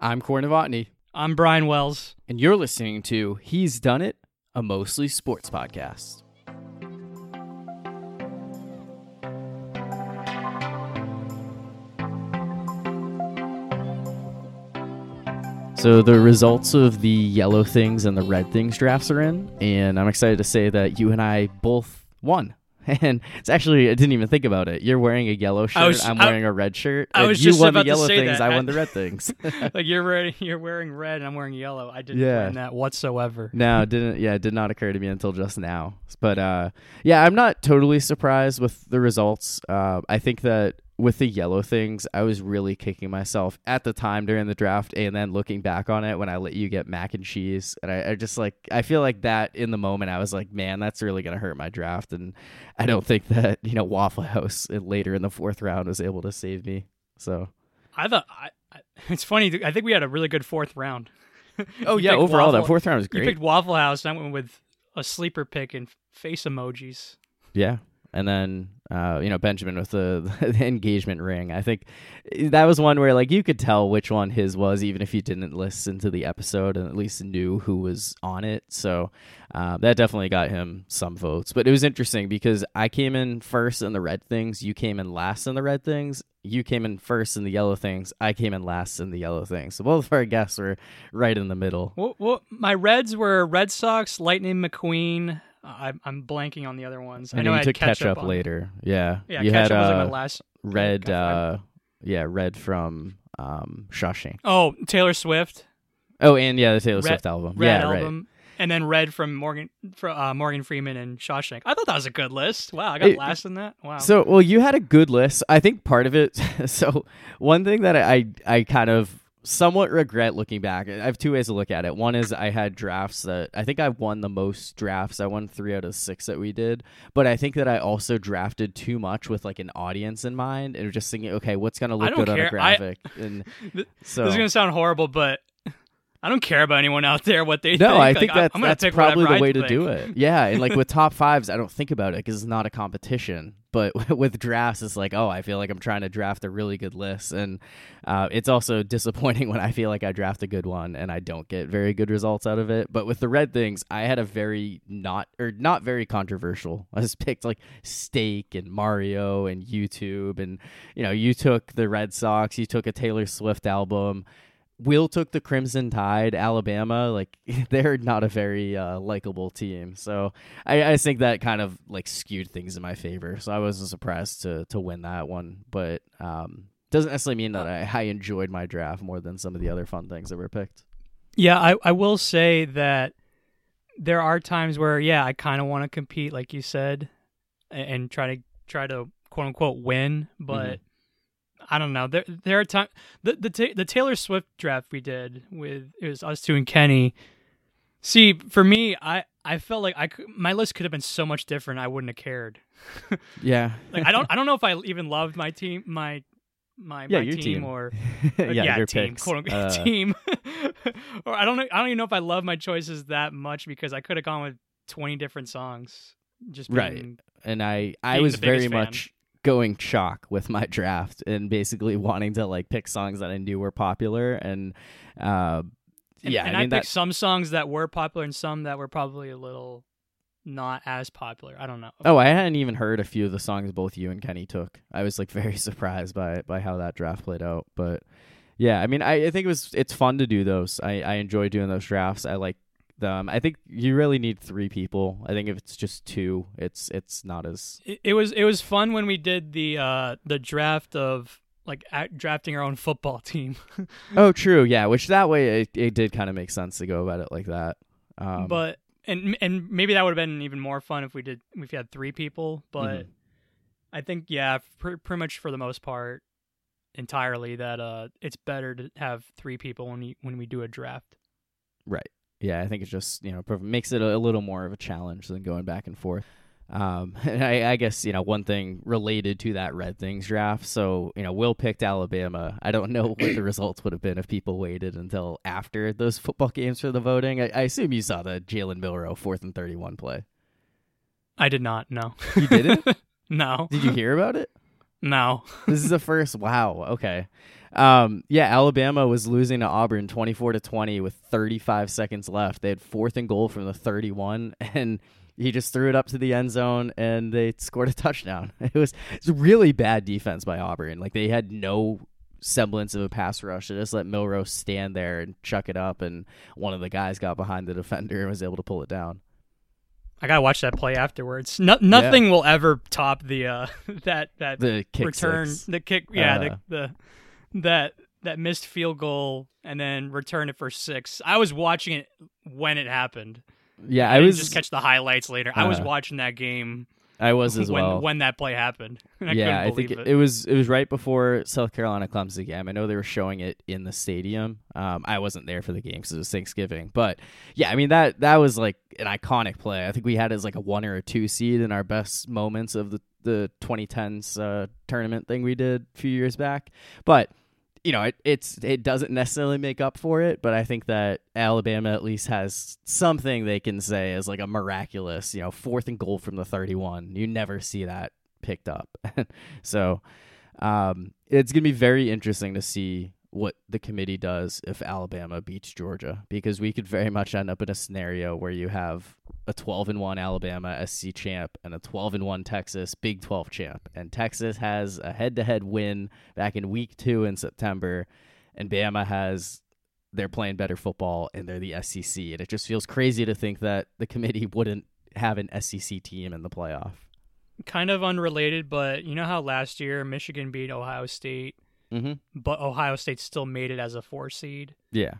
I'm Corey Novotny, I'm Brian Wells. and you're listening to He's Done It, a mostly sports podcast. So the results of the yellow things and the red things drafts are in, and I'm excited to say that you and I both won. And it's actually I didn't even think about it. You're wearing a yellow shirt. was- I'm I- wearing a red shirt. I was you just won about the to yellow say things. that. I won the red things. like you're wearing, you're wearing red and I'm wearing yellow. I didn't Yeah. plan that whatsoever. No, it didn't. Yeah, it did not occur to me until just now. But uh, yeah, I'm not totally surprised with the results. Uh, I think that with the yellow things, I was really kicking myself at the time during the draft, and then looking back on it when I let you get mac and cheese, and I, I just like I feel like that in the moment I was like, man, that's really gonna hurt my draft, and I don't think that you know Waffle House later in the fourth round was able to save me. So I thought I, I, it's funny. I think we had a really good fourth round. oh yeah, overall that fourth round was great. You picked Waffle House, and I went with a sleeper pick and face emojis. Yeah. And then, uh, you know, Benjamin with the, the engagement ring. I think that was one where, like, you could tell which one his was, even if you didn't listen to the episode and at least knew who was on it. So uh, that definitely got him some votes. But it was interesting because I came in first in the red things. You came in last in the red things. You came in first in the yellow things. I came in last in the yellow things. So both of our guests were right in the middle. Well, well, my Reds were Red Sox, Lightning McQueen. I'm, I'm blanking on the other ones. I And know then I had took ketchup, on- later. Yeah. Yeah, you ketchup had was like uh, my last. red. Uh, yeah, red from um, Shawshank. Oh, Taylor Swift, Oh, and yeah, the Taylor Red- Swift album. Red yeah, right. album, and then Red from Morgan, fr uh, Morgan Freeman and Shawshank. I thought that was a good list. Wow, I got It- last in that. Wow. So, well, you had a good list. I think part of it. So, one thing that I I kind of somewhat regret looking back. I have two ways to look at it. One is I had drafts that I think I won the most drafts. I won three out of six that we did, but I think that I also drafted too much with like an audience in mind and just thinking, okay, what's gonna look good on a care. I- graphic? and so this is gonna sound horrible, but I don't care about anyone out there what they No, think. I Like, think that's, that's probably the way to think. do it. Yeah, and like with top fives, I don't think about it because it's not a competition. But with drafts, it's like, oh, I feel like I'm trying to draft a really good list, and uh, it's also disappointing when I feel like I draft a good one and I don't get very good results out of it. But with the red things, I had a very not or not very controversial. I just picked like steak and Mario and YouTube, and you know, you took the Red Sox, you took a Taylor Swift album. Will took the Crimson Tide, Alabama. Like they're not a very uh, likable team, so I, I think that kind of like skewed things in my favor. So I wasn't surprised to to win that one, but um, doesn't necessarily mean that I, I enjoyed my draft more than some of the other fun things that were picked. Yeah, I, I will say that there are times where yeah, I kind of want to compete, like you said, a- and try to try to quote unquote win, but. Mm-hmm. I don't know. There, there are times the the the Taylor Swift draft we did with it was us two and Kenny. See, for me, I I felt like I could, my list could have been so much different. I wouldn't have cared. Yeah, Like I don't I don't know if I even loved my team my my, Yeah, my your team, team. or yeah, yeah, your team, picks. quote unquote Uh, team. or I don't know. I don't even know if I love my choices that much because I could have gone with twenty different songs. Just Right. and I I was very fan. much going chalk with my draft and basically wanting to like pick songs that I knew were popular and uh, And, yeah, and I I, picked that some songs that were popular and some that were probably a little not as popular. I don't know. Oh, I hadn't even heard a few of the songs both you and Kenny took. I was like very surprised by by how that draft played out. But yeah, I mean, I, I think it was it's fun to do those. I I enjoy doing those drafts. I like them. I think you really need three people. I think if it's just two, it's it's not as It, it was it was fun when we did the uh the draft of like drafting our own football team. oh true yeah. Which that way it, it did kind of make sense to go about it like that. Um, but and and maybe that would have been even more fun if we did if we had three people. But Mhm. I think yeah, pr- pretty much for the most part, entirely that uh it's better to have three people when we when we do a draft. Right. Yeah, I think it just you know makes it a, a little more of a challenge than going back and forth. Um, and I, I guess you know one thing related to that Red Things draft. So you know, Will picked Alabama. I don't know what the results would have been if people waited until after those football games for the voting. I, I assume you saw the Jalen Milroe fourth and thirty-one play. I did not. No. You didn't? no. Did you hear about it? No. this is the first. Wow. Okay. Um, yeah, Alabama was losing to Auburn 24 to 20 with 35 seconds left. They had fourth and goal from the 31 and he just threw it up to the end zone and they scored a touchdown. It was it's really bad defense by Auburn. Like they had no semblance of a pass rush. They just let Milroe stand there and chuck it up and one of the guys got behind the defender and was able to pull it down. I gotta watch that play afterwards. No, nothing yeah. will ever top the uh, that that the return, six. the kick. Yeah, uh, the, the that that missed field goal and then return it for six. I was watching it when it happened. Yeah, I, I was just catch the highlights later. Uh, I was watching that game. I was as when, well when that play happened. I yeah, I think it. it, was it was right before South Carolina Clemson game. I know they were showing it in the stadium. Um, I wasn't there for the game because it was Thanksgiving, but yeah, I mean that that was like an iconic play. I think we had it as like a one or a two seed in our best moments of the the 2010s uh, tournament thing we did a few years back, but you know, it, it's it doesn't necessarily make up for it, but I think that Alabama at least has something they can say as like a miraculous, you know, fourth and goal from the 31. You never see that picked up. so um, it's going to be very interesting to see what the committee does if Alabama beats Georgia because we could very much end up in a scenario where you have a 12 and 1 Alabama SC champ and a 12 and 1 Texas Big 12 champ. And Texas has a head-to-head win back in week 2 in September and Bama has they're playing better football and they're the SEC and it just feels crazy to think that the committee wouldn't have an SEC team in the playoff. Kind of unrelated, but you know how last year Michigan beat Ohio State Mm-hmm. but Ohio State still made it as a four seed. Yeah.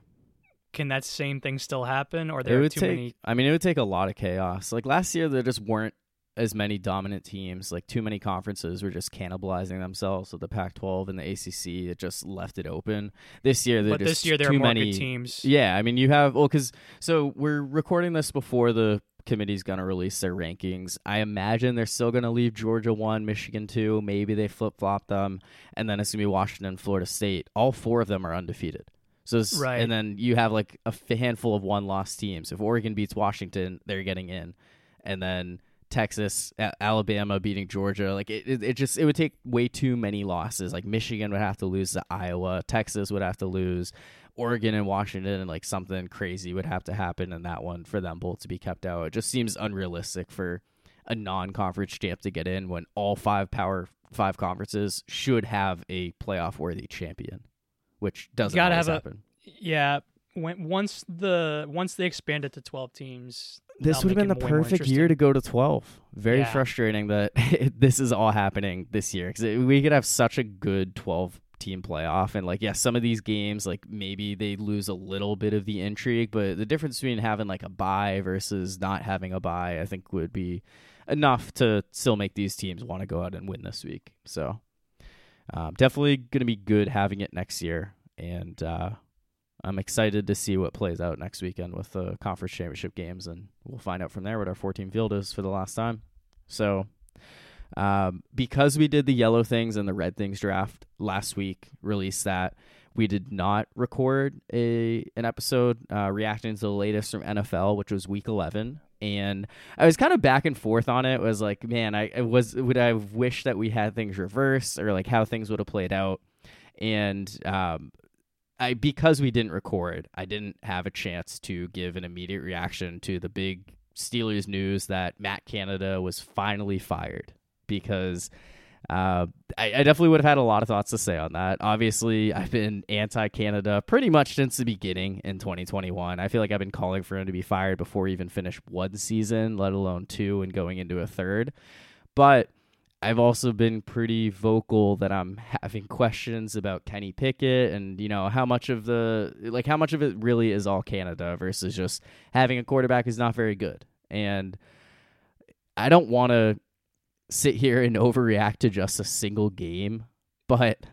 Can that same thing still happen, or It there are would too take. many? I mean, it would take a lot of chaos. Like last year, there just weren't as many dominant teams. Like too many conferences were just cannibalizing themselves. So the Pac-12 and the ACC, it just left it open. This year, there But this just year there too are more many teams. Yeah, I mean, you have well, because so we're recording this before the committee's going to release their rankings. I imagine they're still going to leave Georgia one, Michigan two. Maybe they flip flop them, and then it's going to be Washington, Florida State. All four of them are undefeated. So Right. and then you have like a handful of one loss teams. If Oregon beats Washington, they're getting in, and then Texas, Alabama beating Georgia. Like it, it, it just it would take way too many losses. Like Michigan would have to lose to Iowa, Texas would have to lose, Oregon and Washington, and like something crazy would have to happen in that one for them both to be kept out. It just seems unrealistic for a non-conference champ to get in when all five power five conferences should have a playoff worthy champion, which doesn't gotta have a- happen. Yeah, when once the once they expand it to twelve teams, This would have been the it way more perfect year to go to 12. Very Yeah. frustrating that this is all happening this year because we could have such a good 12 team playoff. And, like, yeah, some of these games, like, maybe they lose a little bit of the intrigue, but the difference between having, like, a bye versus not having a bye, I think, would be enough to still make these teams want to go out and win this week. So, um, definitely going to be good having it next year. And, uh, I'm excited to see what plays out next weekend with the conference championship games, and we'll find out from there what our 14 field is for the last time. So, um, because we did the yellow things and the red things draft last week, released that we did not record a an episode uh, reacting to the latest from NFL, which was Week 11. And I was kind of back and forth on it. it was like, man, I, was would I wished that we had things reversed or like how things would have played out. And um, I because we didn't record, I didn't have a chance to give an immediate reaction to the big Steelers news that Matt Canada was finally fired because uh, I, I definitely would have had a lot of thoughts to say on that. Obviously, I've been anti-Canada pretty much since the beginning in 2021. I feel like I've been calling for him to be fired before he even finished one season, let alone two, and going into a third. But I've also been pretty vocal that I'm having questions about Kenny Pickett and you know how much of the like how much of it really is all Canada versus just having a quarterback who's not very good. And I don't want to sit here and overreact to just a single game, but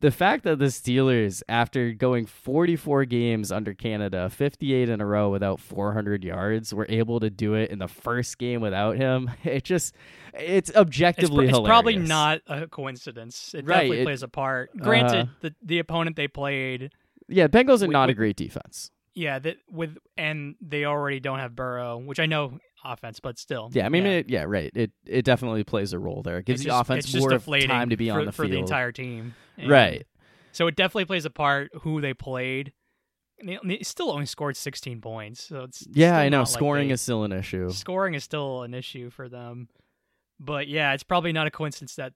the fact that the Steelers, after going 44 games under Canada, 58 in a row without 400 yards, were able to do it in the first game without him, it just, it's It's, pr- objectively it's probably not a coincidence. It Right, definitely it- plays a part. Granted, Uh, the the opponent they played, Yeah, Bengals are we- not a great defense. yeah, that with and they already don't have Burrow, which I know offense, but still. Yeah, I mean, yeah. It, yeah, right. It it definitely plays a role there. It gives the offense more time to be for, on the for field. the entire team. And right. So it definitely plays a part who they played. And they, they still only scored 16 points, so it's Yeah, I know. not like Scoring they- is still an issue. scoring is still an issue for them. But yeah, it's probably not a coincidence that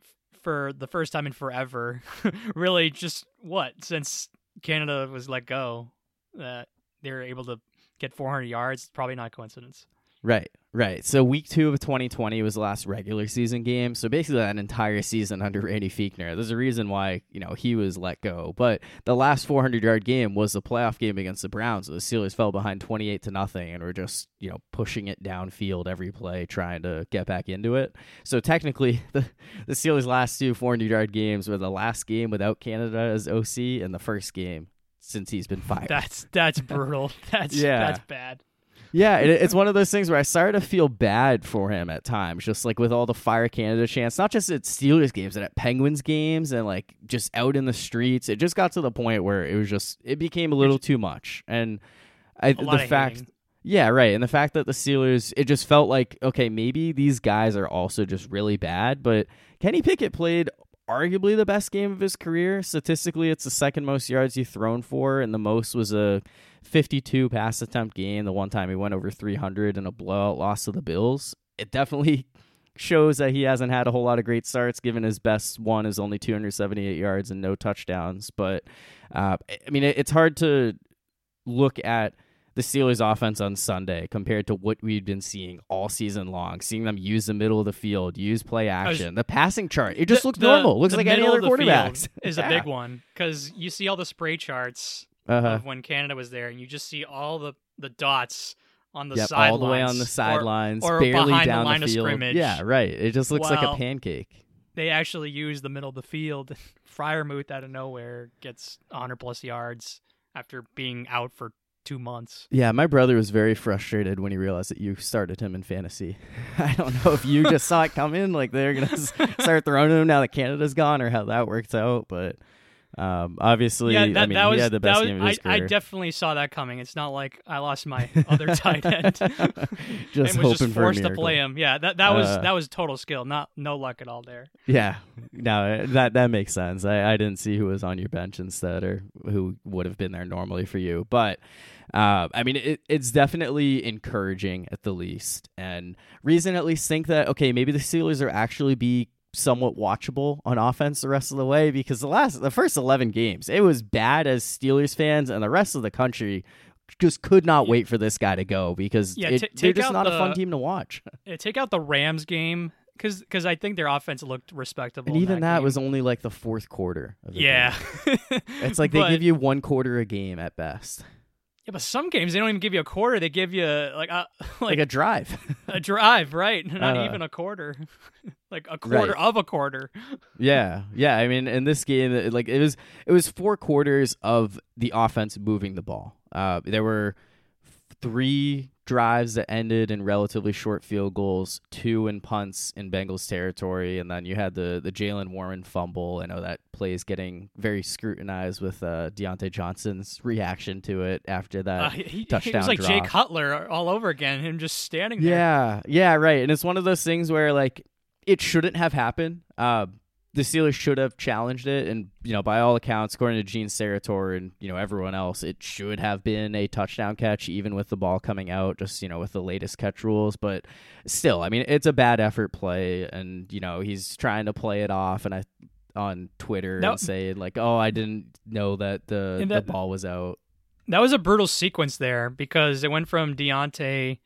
f- for the first time in forever, really just what since Canada was let go, that they're able to get 400 yards. It's probably not a coincidence. Right, right. So week two of 2020 was the last regular season game. So basically, that entire season under Randy Fichtner. There's a reason why you know he was let go. But the last 400 yard game was the playoff game against the Browns. The Steelers fell behind 28 to nothing, and were just you know pushing it downfield every play, trying to get back into it. So technically, the the Steelers' last two 400 yard games were the last game without Canada as OC, and the first game since he's been fired. That's that's brutal. That's Yeah. that's bad. Yeah, it, it's one of those things where I started to feel bad for him at times, just like with all the Fire Canada chants, not just at Steelers games, but at Penguins games and like just out in the streets. It just got to the point where it was just it became a little too much, and I A lot the fact. hating. Yeah, right. And the fact that the Steelers, it just felt like, okay, maybe these guys are also just really bad. But Kenny Pickett played arguably the best game of his career. Statistically, it's the second most yards he's thrown for, and the most was a 52 pass attempt game. The one time he went over 300 in a blowout loss to the Bills. It definitely shows that he hasn't had a whole lot of great starts, given his best one is only 278 yards and no touchdowns. But, uh, I mean, it's hard to look at the Steelers offense on Sunday compared to what we've been seeing all season long, seeing them use the middle of the field, use play action. the passing chart, it just The- looks the- normal. Looks the like any other of the field quarterbacks. Is Yeah. a big one because you see all the spray charts Uh-huh. of when Canada was there, and you just see all the the dots on the Yep, sidelines, all the way on the sidelines, or barely behind the line of field. scrimmage. Yeah, right. It just looks like a pancake. They actually use the middle of the field. Freiermuth out of nowhere gets 100 plus yards after being out for two months. Yeah, my brother was very frustrated when he realized that you started him in fantasy. I don't know if you just saw it coming, like they're gonna start throwing him now that Canada's gone, or how that worked out. But um, obviously, yeah, that, I mean, that he was had the that best was game of his I, I definitely saw that coming. It's not like I lost my other tight end just and was hoping just forced to play him. Yeah, that that was Uh, that was total skill, not no luck at all there. Yeah, no, that that makes sense. I, I didn't see who was on your bench instead, or who would have been there normally for you. But uh, I mean, it, it's definitely encouraging at the least, and reason at least think that okay, maybe the Steelers are actually be somewhat watchable on offense the rest of the way because the last the first 11 games it was bad as Steelers fans and the rest of the country just could not Yeah. wait for this guy to go because Yeah, it, ta- they're just not a fun team to watch. Take out the Rams game because because I think their offense looked respectable. And even that game. was only like the fourth quarter. Of the yeah. It's like they But- give you one quarter a game at best, yeah, but some games they don't even give you a quarter. They give you like a like, like a drive. a drive, right? Not Uh, even a quarter, like a quarter Right. of a quarter. yeah, yeah. I mean, in this game, it- like it was, it was four quarters of the offense moving the ball. Uh, there were three drives that ended in relatively short field goals, two in punts in Bengals territory, and then you had the the Jaylen Warren fumble. I know that play is getting very scrutinized with uh, Diontae Johnson's reaction to it after that. Uh, he, he touchdown was like. Jay Cutler all over again. Him just standing there. Yeah, yeah, right. And it's one of those things where like it shouldn't have happened. Uh, the Steelers should have challenged it, and you know, by all accounts, according to Gene Steratore and you know everyone else, it should have been a touchdown catch, even with the ball coming out. Just you know, with the latest catch rules, but still, I mean, it's a bad effort play, and you know, he's trying to play it off, and I on Twitter No. and saying like, "Oh, I didn't know that the And the ball was out." That was a brutal sequence there because it went from Diontae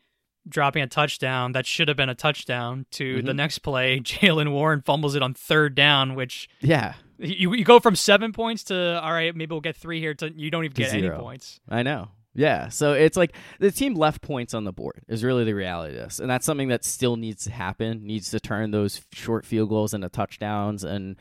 dropping a touchdown that should have been a touchdown to the Mhm. next play. Jaylen Warren fumbles it on third down, which Yeah, you you go from seven points to all right, maybe we'll get three here to you don't even To get any points. I know. Yeah. So it's like the team left points on the board is really the reality of this. And that's something that still needs to happen, needs to turn those short field goals into touchdowns. And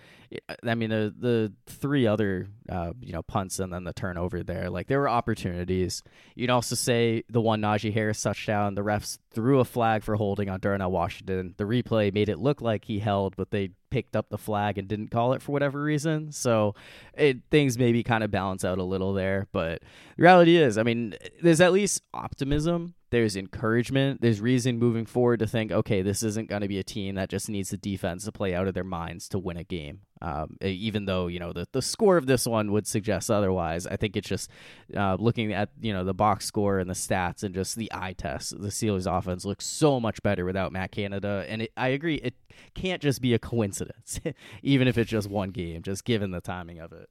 I mean, the, the three other, uh, you know, punts and then the turnover there, like there were opportunities. You'd also say the one Najee Harris touchdown, the refs threw a flag for holding on Darnell Washington. The replay made it look like he held, but they picked up the flag and didn't call it for whatever reason. So it things maybe kind of balance out a little there. But the reality is, I mean, there's at least optimism there's encouragement. There's reason moving forward to think, okay, this isn't going to be a team that just needs the defense to play out of their minds to win a game. Um, even though you know the the score of this one would suggest otherwise, I think it's just uh, looking at you know the box score and the stats and just the eye test. The Steelers' offense looks so much better without Matt Canada, and it, I agree, it can't just be a coincidence, even if it's just one game, just given the timing of it.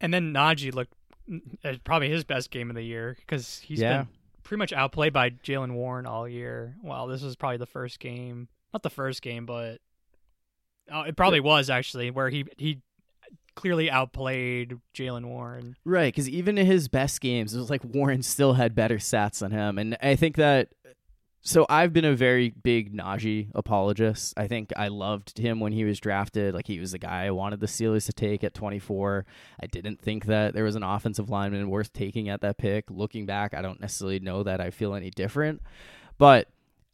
And then Najee looked uh, probably his best game of the year because he's Yeah. been pretty much outplayed by Jaylen Warren all year. Well, this was probably the first game, not the first game, but oh, it probably was actually where he he clearly outplayed Jaylen Warren. Right, because even in his best games, it was like Warren still had better stats than him, and I think that. So I've been a very big Najee apologist. I think I loved him when he was drafted. Like he was the guy I wanted the Steelers to take at 24. I didn't think that there was an offensive lineman worth taking at that pick. Looking back, I don't necessarily know that I feel any different, but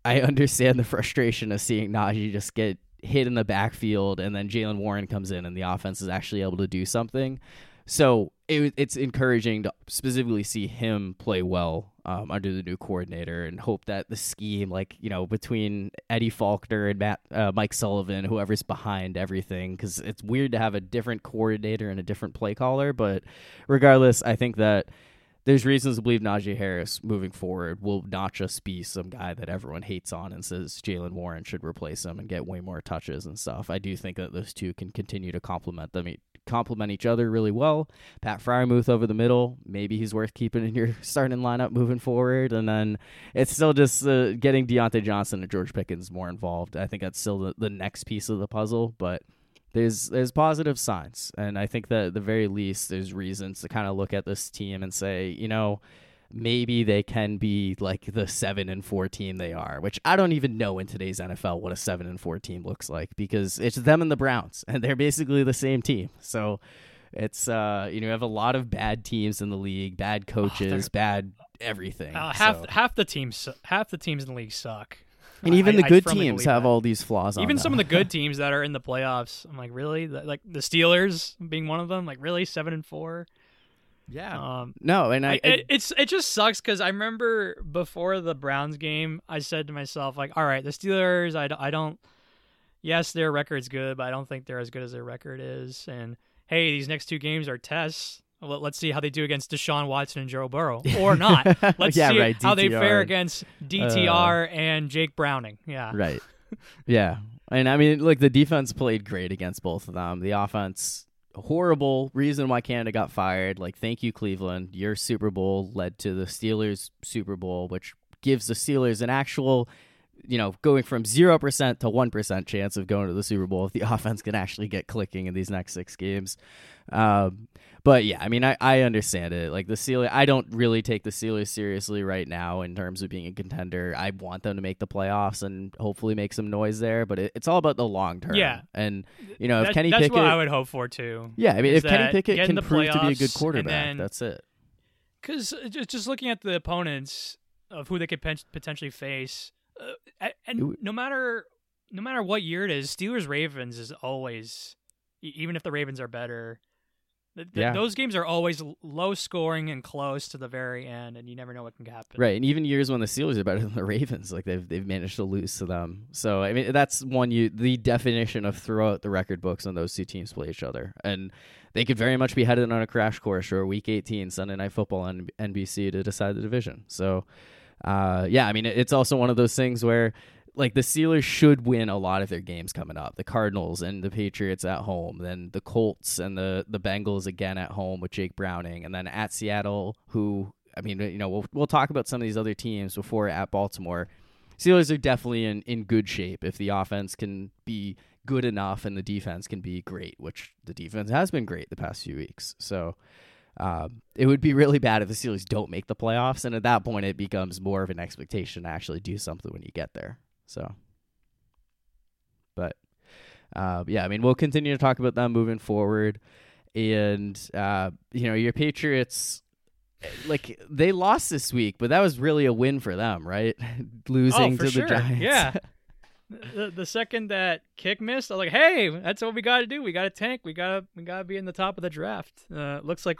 I understand the frustration of seeing Najee just get hit in the backfield, and then Jaylen Warren comes in, and the offense is actually able to do something. So it, it's encouraging to specifically see him play well um, under the new coordinator, and hope that the scheme, like you know, between Eddie Faulkner and Matt, uh, Mike Sullivan, whoever's behind everything, because it's weird to have a different coordinator and a different play caller. But regardless, I think that there's reasons to believe Najee Harris moving forward will not just be some guy that everyone hates on and says Jaylen Warren should replace him and get way more touches and stuff. I do think that those two can continue to complement them complement each other really well. Pat Freiermuth over the middle, maybe he's worth keeping in your starting lineup moving forward. And then it's still just uh, getting Diontae Johnson and George Pickens more involved. I think that's still the, the next piece of the puzzle, but there's there's positive signs, and I think that at the very least there's reasons to kind of look at this team and say, you know, maybe they can be like the seven and four team they are, which I don't even know in today's NFL what a seven and four team looks like because it's them and the Browns, and they're basically the same team. So it's uh you know you have a lot of bad teams in the league, bad coaches, Oh, bad everything. Uh, half So- half the teams half the teams in the league suck. and even I- the good teams have that. all these flaws Even some of the good teams that are in the playoffs, I'm like, really? Like the Steelers being one of them, like really seven and four. Yeah. Um, no, and I, I, it, it's it just sucks because I remember before the Browns game, I said to myself like, all right, the Steelers, I, I don't. Yes, their record's good, but I don't think they're as good as their record is. And hey, these next two games are tests. Let- Let's see how they do against Deshaun Watson and Joe Burrow, or not. Let's Yeah, see right, how they fare against DTR and Jake Browning. Yeah, Right. yeah. And I mean, like the defense played great against both of them. The offense, horrible reason why Canada got fired. Like, thank you, Cleveland. Your Super Bowl led to the Steelers' Super Bowl, which gives the Steelers an actual, you know, going from 0% to 1% chance of going to the Super Bowl if the offense can actually get clicking in these next six games. Um, but yeah, I mean, I, I understand it. Like the Steelers, I don't really take the Steelers seriously right now in terms of being a contender. I want them to make the playoffs and hopefully make some noise there, but it, it's all about the long term. Yeah. and you know, if Kenny that's Pickett, what I would hope for too. yeah, I mean, if Kenny Pickett can prove to be a good quarterback, then- that's it. Because just just looking at the opponents of who they could potentially face, uh, and no matter no matter what year it is, Steelers Ravens is always even if the Ravens are better. Th- Yeah. Those games are always low scoring and close to the very end, and you never know what can happen. Right, and even years when the Steelers are better than the Ravens, like they've they've managed to lose to them. So I mean, that's one you the definition of throw out the record books when those two teams play each other, and they could very much be headed on a crash course or Week 18 Sunday Night Football on NBC to decide the division. So, uh, yeah, I mean, it's also one of those things where. Like the Steelers should win a lot of their games coming up. The Cardinals and the Patriots at home, then the Colts and the the Bengals again at home with Jake Browning, and then at Seattle, who I mean, you know, we'll we'll talk about some of these other teams before at Baltimore. Steelers are definitely in, in good shape if the offense can be good enough and the defense can be great, which the defense has been great the past few weeks. So um, it would be really bad if the Steelers don't make the playoffs, and at that point, it becomes more of an expectation to actually do something when you get there. So, but uh, yeah, I mean, we'll continue to talk about them moving forward, and uh, you know, your Patriots like they lost this week, but that was really a win for them, right? Losing oh, for to sure. the Giants. Yeah. The, the second that kick missed, I was like, "Hey, that's what we got to do. We got to tank. We got to we got to be in the top of the draft." Uh, looks like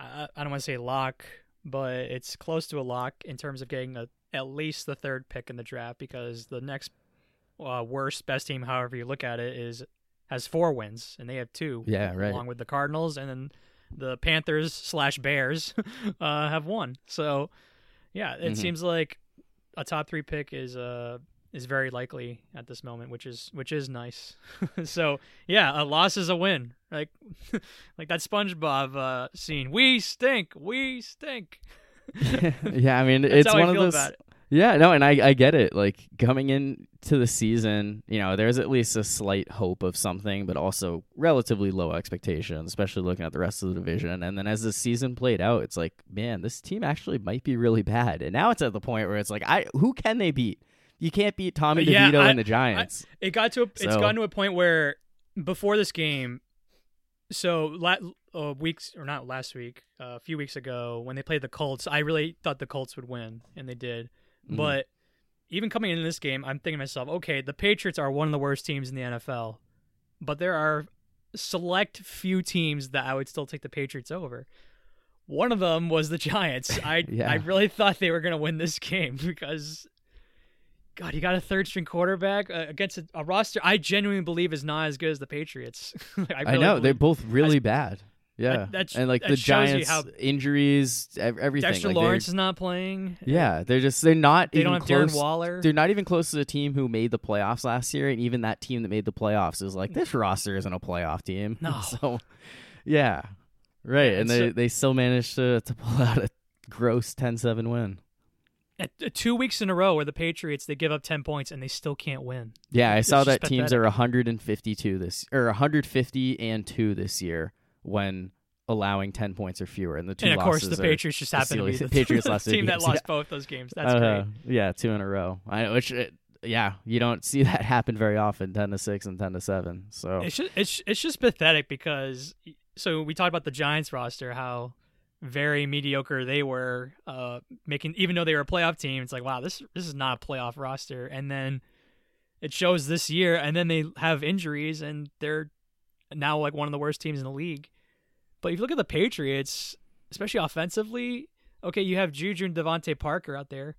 I, I don't want to say lock, but it's close to a lock in terms of getting a, at least the third pick in the draft because the next uh, worst best team, however you look at it, is has four wins and they have two. Yeah, right. Along with the Cardinals and then the Panthers slash Bears uh, have one. So yeah, it Mhm. seems like a top three pick is uh is very likely at this moment, which is which is nice. so yeah, a loss is a win. Like like that SpongeBob uh, scene. We stink. We stink. yeah, I mean, it's one of those. Yeah, no, and I, I get it. Like coming into the season, you know, there's at least a slight hope of something, but also relatively low expectations, especially looking at the rest of the division. And then as the season played out, it's like, man, this team actually might be really bad. And now it's at the point where it's like, I who can they beat? You can't beat Tommy Yeah, DeVito I- and the Giants. It got to a, it's gotten to a point where before this game, so la- uh, weeks or not last week, uh, a few weeks ago when they played the Colts, I really thought the Colts would win, and they did. Mhm. But even coming into this game, I'm thinking to myself, okay, the Patriots are one of the worst teams in the NFL, but there are select few teams that I would still take the Patriots over. One of them was the Giants. I Yeah. I really thought they were going to win this game because God, you got a third string quarterback uh, against a, a roster I genuinely believe is not as good as the Patriots. I, I, really know they're both really bad. Yeah, that's- and like that the Giants how- injuries, everything. Dexter like, Lawrence is not playing. Yeah, they're just they're not They even don't have close. Darren Waller. They're not even close to the team who made the playoffs last year, and even that team that made the playoffs is like this roster isn't a playoff team. No. so yeah, right, Yeah, and they a- they still managed to to pull out a gross 10-7 win. At- uh, two weeks in a row where the Patriots they give up ten points and they still can't win. Yeah, I It's saw that teams are 152 this or 150 and two this year when allowing 10 points or fewer, and the two and of course, the Patriots just happened to be the Patriots lost team that lost yeah. both those games. That's Uh, great. Yeah, two in a row. I which it, yeah, you don't see that happen very often. Ten to six and ten to seven. So It's just it's it's just pathetic because so we talked about the Giants roster how very mediocre they were uh making even though they were a playoff team it's like wow this this is not a playoff roster. And then it shows this year and then they have injuries and they're now like one of the worst teams in the league. But if you look at the Patriots especially offensively okay you have Juju and DeVante Parker out there.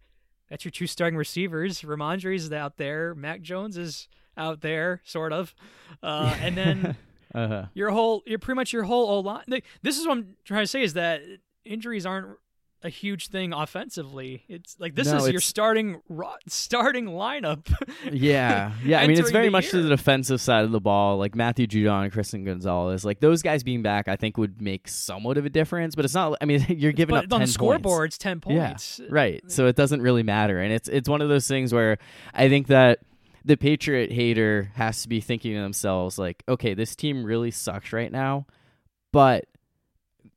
That's your two starting receivers. Rhamondre is out there. Mac Jones is out there sort of. Uh, and then uh huh. your whole you're pretty much your whole O line. like, This is what I'm trying to say is that injuries aren't a huge thing offensively. It's like this No, is your starting ro- starting lineup. yeah, yeah. I mean, it's very much to the defensive side of the ball. Like Matthew Judon and Christian Gonzalez, like those guys being back, I think would make somewhat of a difference. But it's not. I mean, you're giving but up on 10 the scoreboard, points. it's ten Yeah, points. Right. So it doesn't really matter. And it's it's one of those things where I think that the Patriot hater has to be thinking to themselves like, okay, this team really sucks right now, but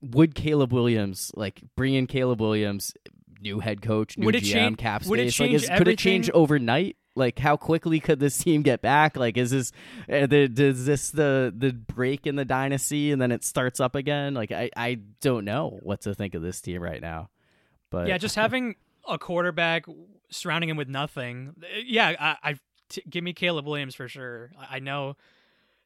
would Caleb Williams like bring in Caleb Williams, new head coach, new Would GM, change- cap would it space? Like, is, could it change overnight? Like, how quickly could this team get back? Like, is this uh, the, is this the the break in the dynasty and then it starts up again? Like, I I don't know what to think of this team right now. But yeah, just having a quarterback surrounding him with nothing. Yeah, I, I t- give me Caleb Williams for sure. I, I know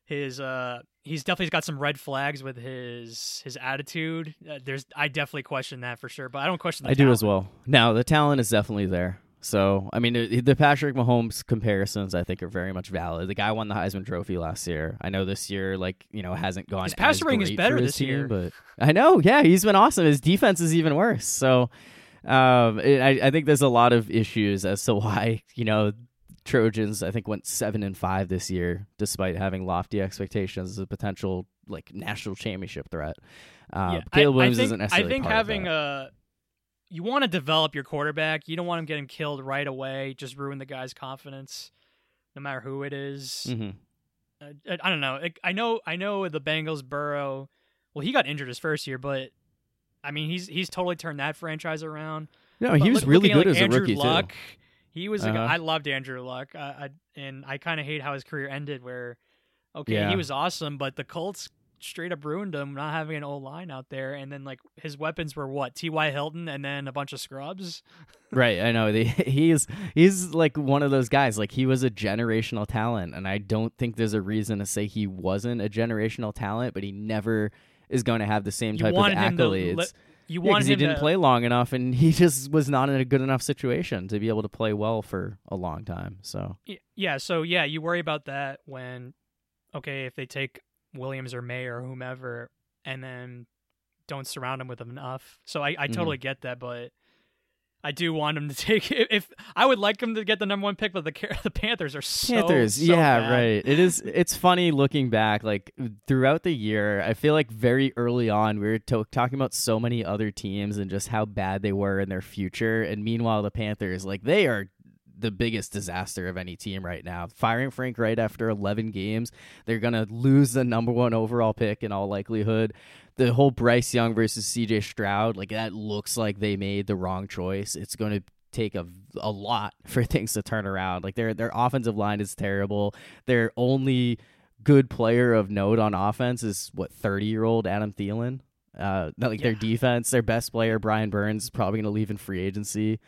his uh he's definitely got some red flags with his his attitude. Uh, there's I definitely question that for sure, but I don't question the I do as well. Now the talent is definitely there. So, I mean, it- the Patrick Mahomes comparisons I think are very much valid. The guy won the Heisman Trophy last year. I know this year, like you know, hasn't gone. His passer as rating is better this team, year. but I know, yeah, he's been awesome. His defense is even worse. So, um, it, I, I think there's a lot of issues as to why you know Trojans I think went seven and five this year, despite having lofty expectations as a potential like national championship threat. Uh, Yeah, Caleb I, Williams I think, isn't necessarily. I think having a you want to develop your quarterback. You don't want him getting killed right away. Just ruin the guy's confidence, no matter who it is. Mhm. Uh, I, I don't know. I know. I know the Bengals. Burrow. Well, he got injured his first year, but I mean, he's he's totally turned that franchise around. No, But he was look- really at, good like, as a rookie Luck, too. He was. a guy- Uh-huh. I loved Andrew Luck, I, I, and I kind of hate how his career ended. Where, okay, Yeah. he was awesome, but the Colts straight up ruined him, not having an old line out there, and then like his weapons were what T.Y. Hilton, and then a bunch of scrubs. Right, I know. The, he's he's like one of those guys. Like he was a generational talent, and I don't think there's a reason to say he wasn't a generational talent. But he never is going to have the same type of wanted him to accolades. You Yeah, he didn't to play long enough, and he just was not in a good enough situation to be able to play well for a long time. So Yeah, so yeah, you worry about that when okay, if they take Williams or Maye or whomever and then don't surround him with enough. So I, I Mhm. totally get that, but I do want him to take if, if I would like him to get the number one pick, but the the Panthers are so Panthers, so yeah, bad. right. It is. It's funny looking back, like throughout the year. I feel like very early on we were to- talking about so many other teams and just how bad they were in their future, and meanwhile the Panthers, like they are the biggest disaster of any team right now. Firing Frank right after 11 games, they're gonna lose the number one overall pick in all likelihood. The whole Bryce Young versus CJ Stroud, like that looks like they made the wrong choice. It's going to take a, a lot for things to turn around. Like their their offensive line is terrible. Their only good player of note on offense is what 30 year old Adam Thielen. Uh, not like their defense, their best player Brian Burns is probably going to leave in free agency.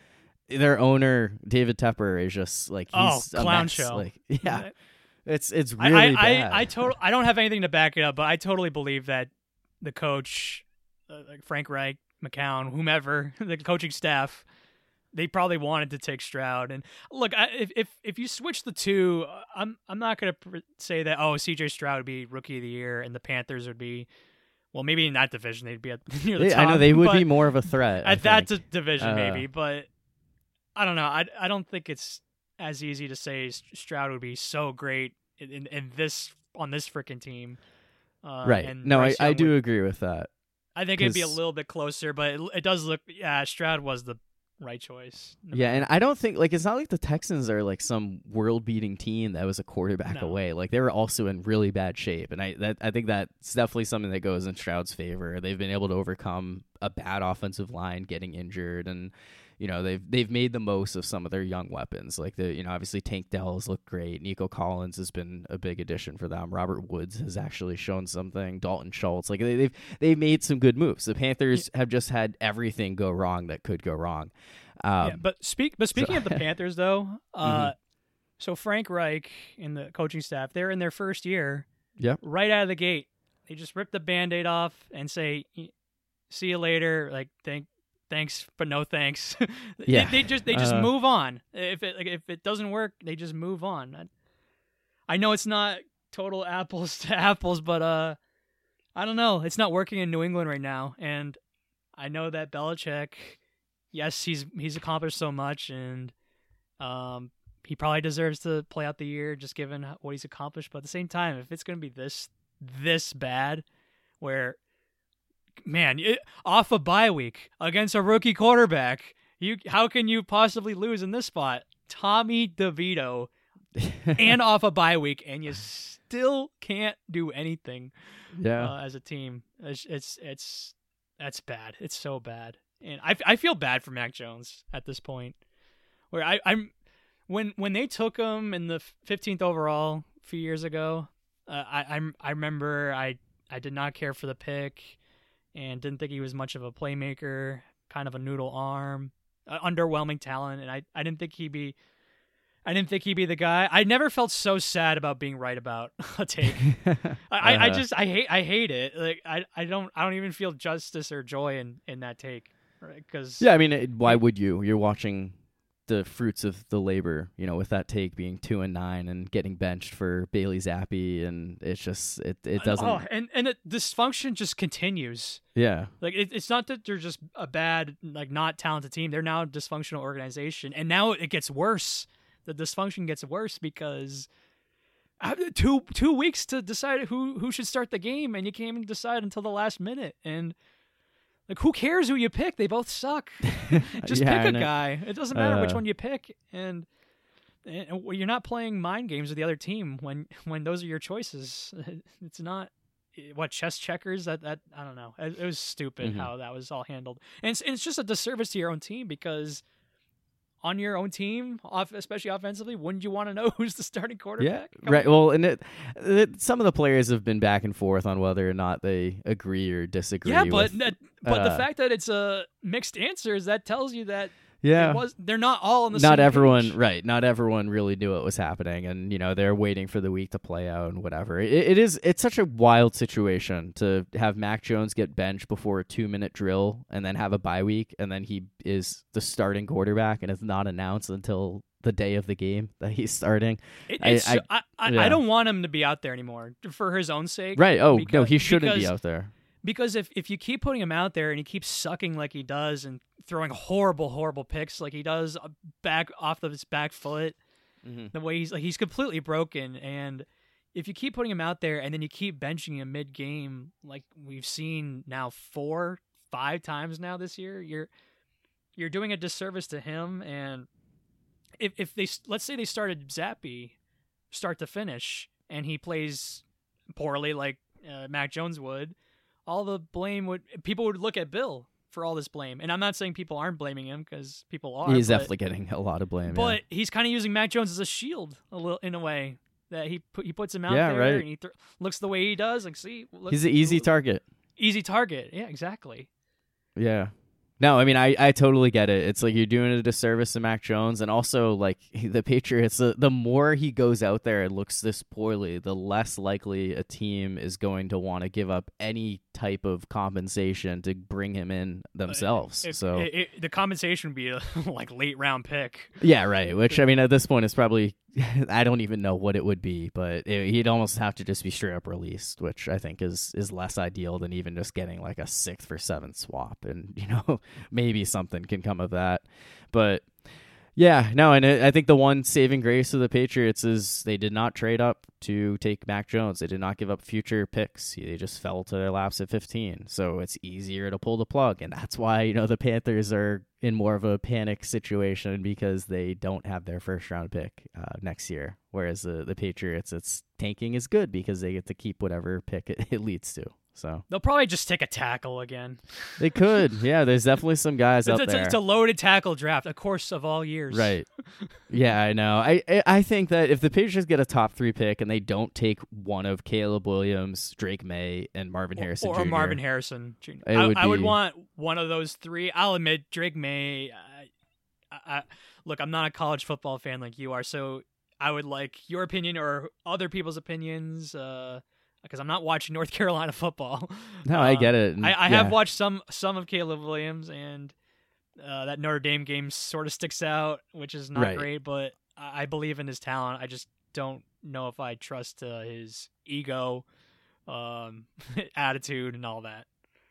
Their owner David Tepper is just like Oh, he's a clown show. Like yeah, it's it's I, really I, bad. I, I total I don't have anything to back it up, but I totally believe that the coach, uh, like Frank Reich, McCown, whomever, the coaching staff, they probably wanted to take Stroud. And look, I, if if if you switch the two, uh, I'm I'm not gonna pr- say that oh C.J. Stroud would be rookie of the year and the Panthers would be. Well, maybe in that division they'd be at near the They- top. I know they would be more of a threat. At that d- division, Uh, maybe. But I don't know. I I don't think it's as easy to say Stroud would be so great in, in, in this on this freaking team. Uh, right. and No, I, I do would- agree with that. I think it'd be a little bit closer, but it, it does look. Yeah, Stroud was the right choice. Yeah, and I don't think like it's not like the Texans are like some world-beating team that was a quarterback No. away. Like they were also in really bad shape, and I that I think that's definitely something that goes in Stroud's favor. They've been able to overcome a bad offensive line getting injured, and you know they've they've made the most of some of their young weapons. Like the you know obviously Tank Dell has looked great. Nico Collins has been a big addition for them. Robert Woods has actually shown something. Dalton Schultz, like they, they've they've made some good moves. The Panthers have just had everything go wrong that could go wrong. Um, yeah, but speak. But speaking of the Panthers, though, uh, Mhm. so Frank Reich and the coaching staff, they're in their first year. Yeah. Right out of the gate, they just rip the band-aid off and say, "See you later." Like, thank, thanks, but no thanks. They- Yeah. they, just they just Uh, move on. If it like if it doesn't work, they just move on. I, I know it's not total apples to apples, but uh, I don't know. It's not working in New England right now, and I know that Belichick yes, he's he's accomplished so much, and um, he probably deserves to play out the year just given what he's accomplished. But at the same time, if it's going to be this this bad, where man, it, off a bye week against a rookie quarterback, you how can you possibly lose in this spot? Tommy DeVito and off a bye week, and you still can't do anything yeah. uh, as a team. It's, it's it's that's bad. It's so bad, and I, I feel bad for Mac Jones at this point. Where I I'm when when they took him in the 15th overall a few years ago, uh, I I'm I remember I I did not care for the pick, and didn't think he was much of a playmaker. Kind of a noodle arm, uh, underwhelming talent, and I I didn't think he'd be. I didn't think he'd be the guy. I never felt so sad about being right about a take. I, I, I Uh-huh. just I hate I hate it. Like I, I don't I don't even feel justice or joy in in that take, Right? because yeah, I mean, it, why would you? You're watching the fruits of the labor, you know, with that take being two and nine and getting benched for Bailey Zappe, and it's just it it doesn't. Oh, and and the dysfunction just continues. yeah, Like it, it's not that they're just a bad like not talented team. They're now a dysfunctional organization, and now it gets worse. The dysfunction gets worse because. uh, Two two weeks to decide who who should start the game, and you can't even decide until the last minute. And like, who cares who you pick? They both suck. Just Yeah, pick a guy. It doesn't matter which Uh, one you pick, and, and you're not playing mind games with the other team when when those are your choices. It's not what chess checkers. That that I don't know. It, it was stupid Mhm. how that was all handled, and it's, and it's just a disservice to your own team because. On your own team, off, especially offensively, wouldn't you want to know who's the starting yeah, quarterback? Come right. on. Well, and it, it some of the players have been back and forth on whether or not they agree or disagree. yeah, but with, that, but the uh, fact that it's a mixed answer is that tells you that Yeah. Was they're not all on the not everyone page. right not everyone really knew what was happening and you know they're waiting for the week to play out and whatever it, it is it's such a wild situation to have mac jones get benched before a two minute drill and then have a bye week and then he is the starting quarterback and it's not announced until the day of the game that he's starting It, I- I- I, yeah. I don't want him to be out there anymore for his own sake. right oh no he shouldn't be out there Because if, if you keep putting him out there and he keeps sucking like he does and throwing horrible, horrible picks like he does uh, back off of his back foot, Mhm. the way he's like he's completely broken. And if you keep putting him out there and then you keep benching him mid game, like we've seen now four, five times now this year, you're you're doing a disservice to him. And if if they let's say they started Zappe start to finish and he plays poorly like uh, Mac Jones would, all the blame would people would look at Bill for all this blame. And I'm not saying people aren't blaming him because people are. he's but, definitely getting a lot of blame yeah. But he's kind of using Mac Jones as a shield a little in a way that he put, he puts him out Yeah, there right. and he th- looks the way he does. Like, see, look, he's an easy target easy target. Yeah, exactly. Yeah. No, I mean I, I totally get it. It's like you're doing a disservice to Mac Jones and also like the Patriots the, the more he goes out there and looks this poorly, the less likely a team is going to want to give up any type of compensation to bring him in uh, themselves. If- so it, it, the compensation would be a like late round pick. yeah, right. Which I mean at this point is probably I don't even know what it would be, but it, he'd almost have to just be straight up released, which I think is is less ideal than even just getting like a sixth for seventh swap, and you know maybe something can come of that. But yeah, no, and I think the one saving grace of the Patriots is they did not trade up to take Mac Jones. They did not give up future picks. They just fell to their laps at 15. So it's easier to pull the plug. And that's why, you know, the Panthers are in more of a panic situation because they don't have their first round pick uh, next year. Whereas the, the Patriots, it's tanking is good because they get to keep whatever pick it, it leads to. So They'll probably just take a tackle again. they could. Yeah, there's definitely some guys out it's, there. it's a loaded tackle draft, of course, of all years. Right. yeah, I know. I, I think that if the Patriots get a top three pick and they don't take one of Caleb Williams, Drake Maye, and Marvin Harrison or, or Jr., Marvin Harrison Jr. I would I would be- want one of those three. I'll admit, Drake Maye. I, I, look, I'm not a college football fan like you are, so I would like your opinion or other people's opinions. Uh, because I'm not watching North Carolina football. No, I Uh, get it. and I, I yeah. have watched some some of Caleb Williams, and uh, that Notre Dame game sort of sticks out, which is not Right. great. But I, I believe in his talent. I just don't know if I trust uh, his ego, um, attitude, and all that.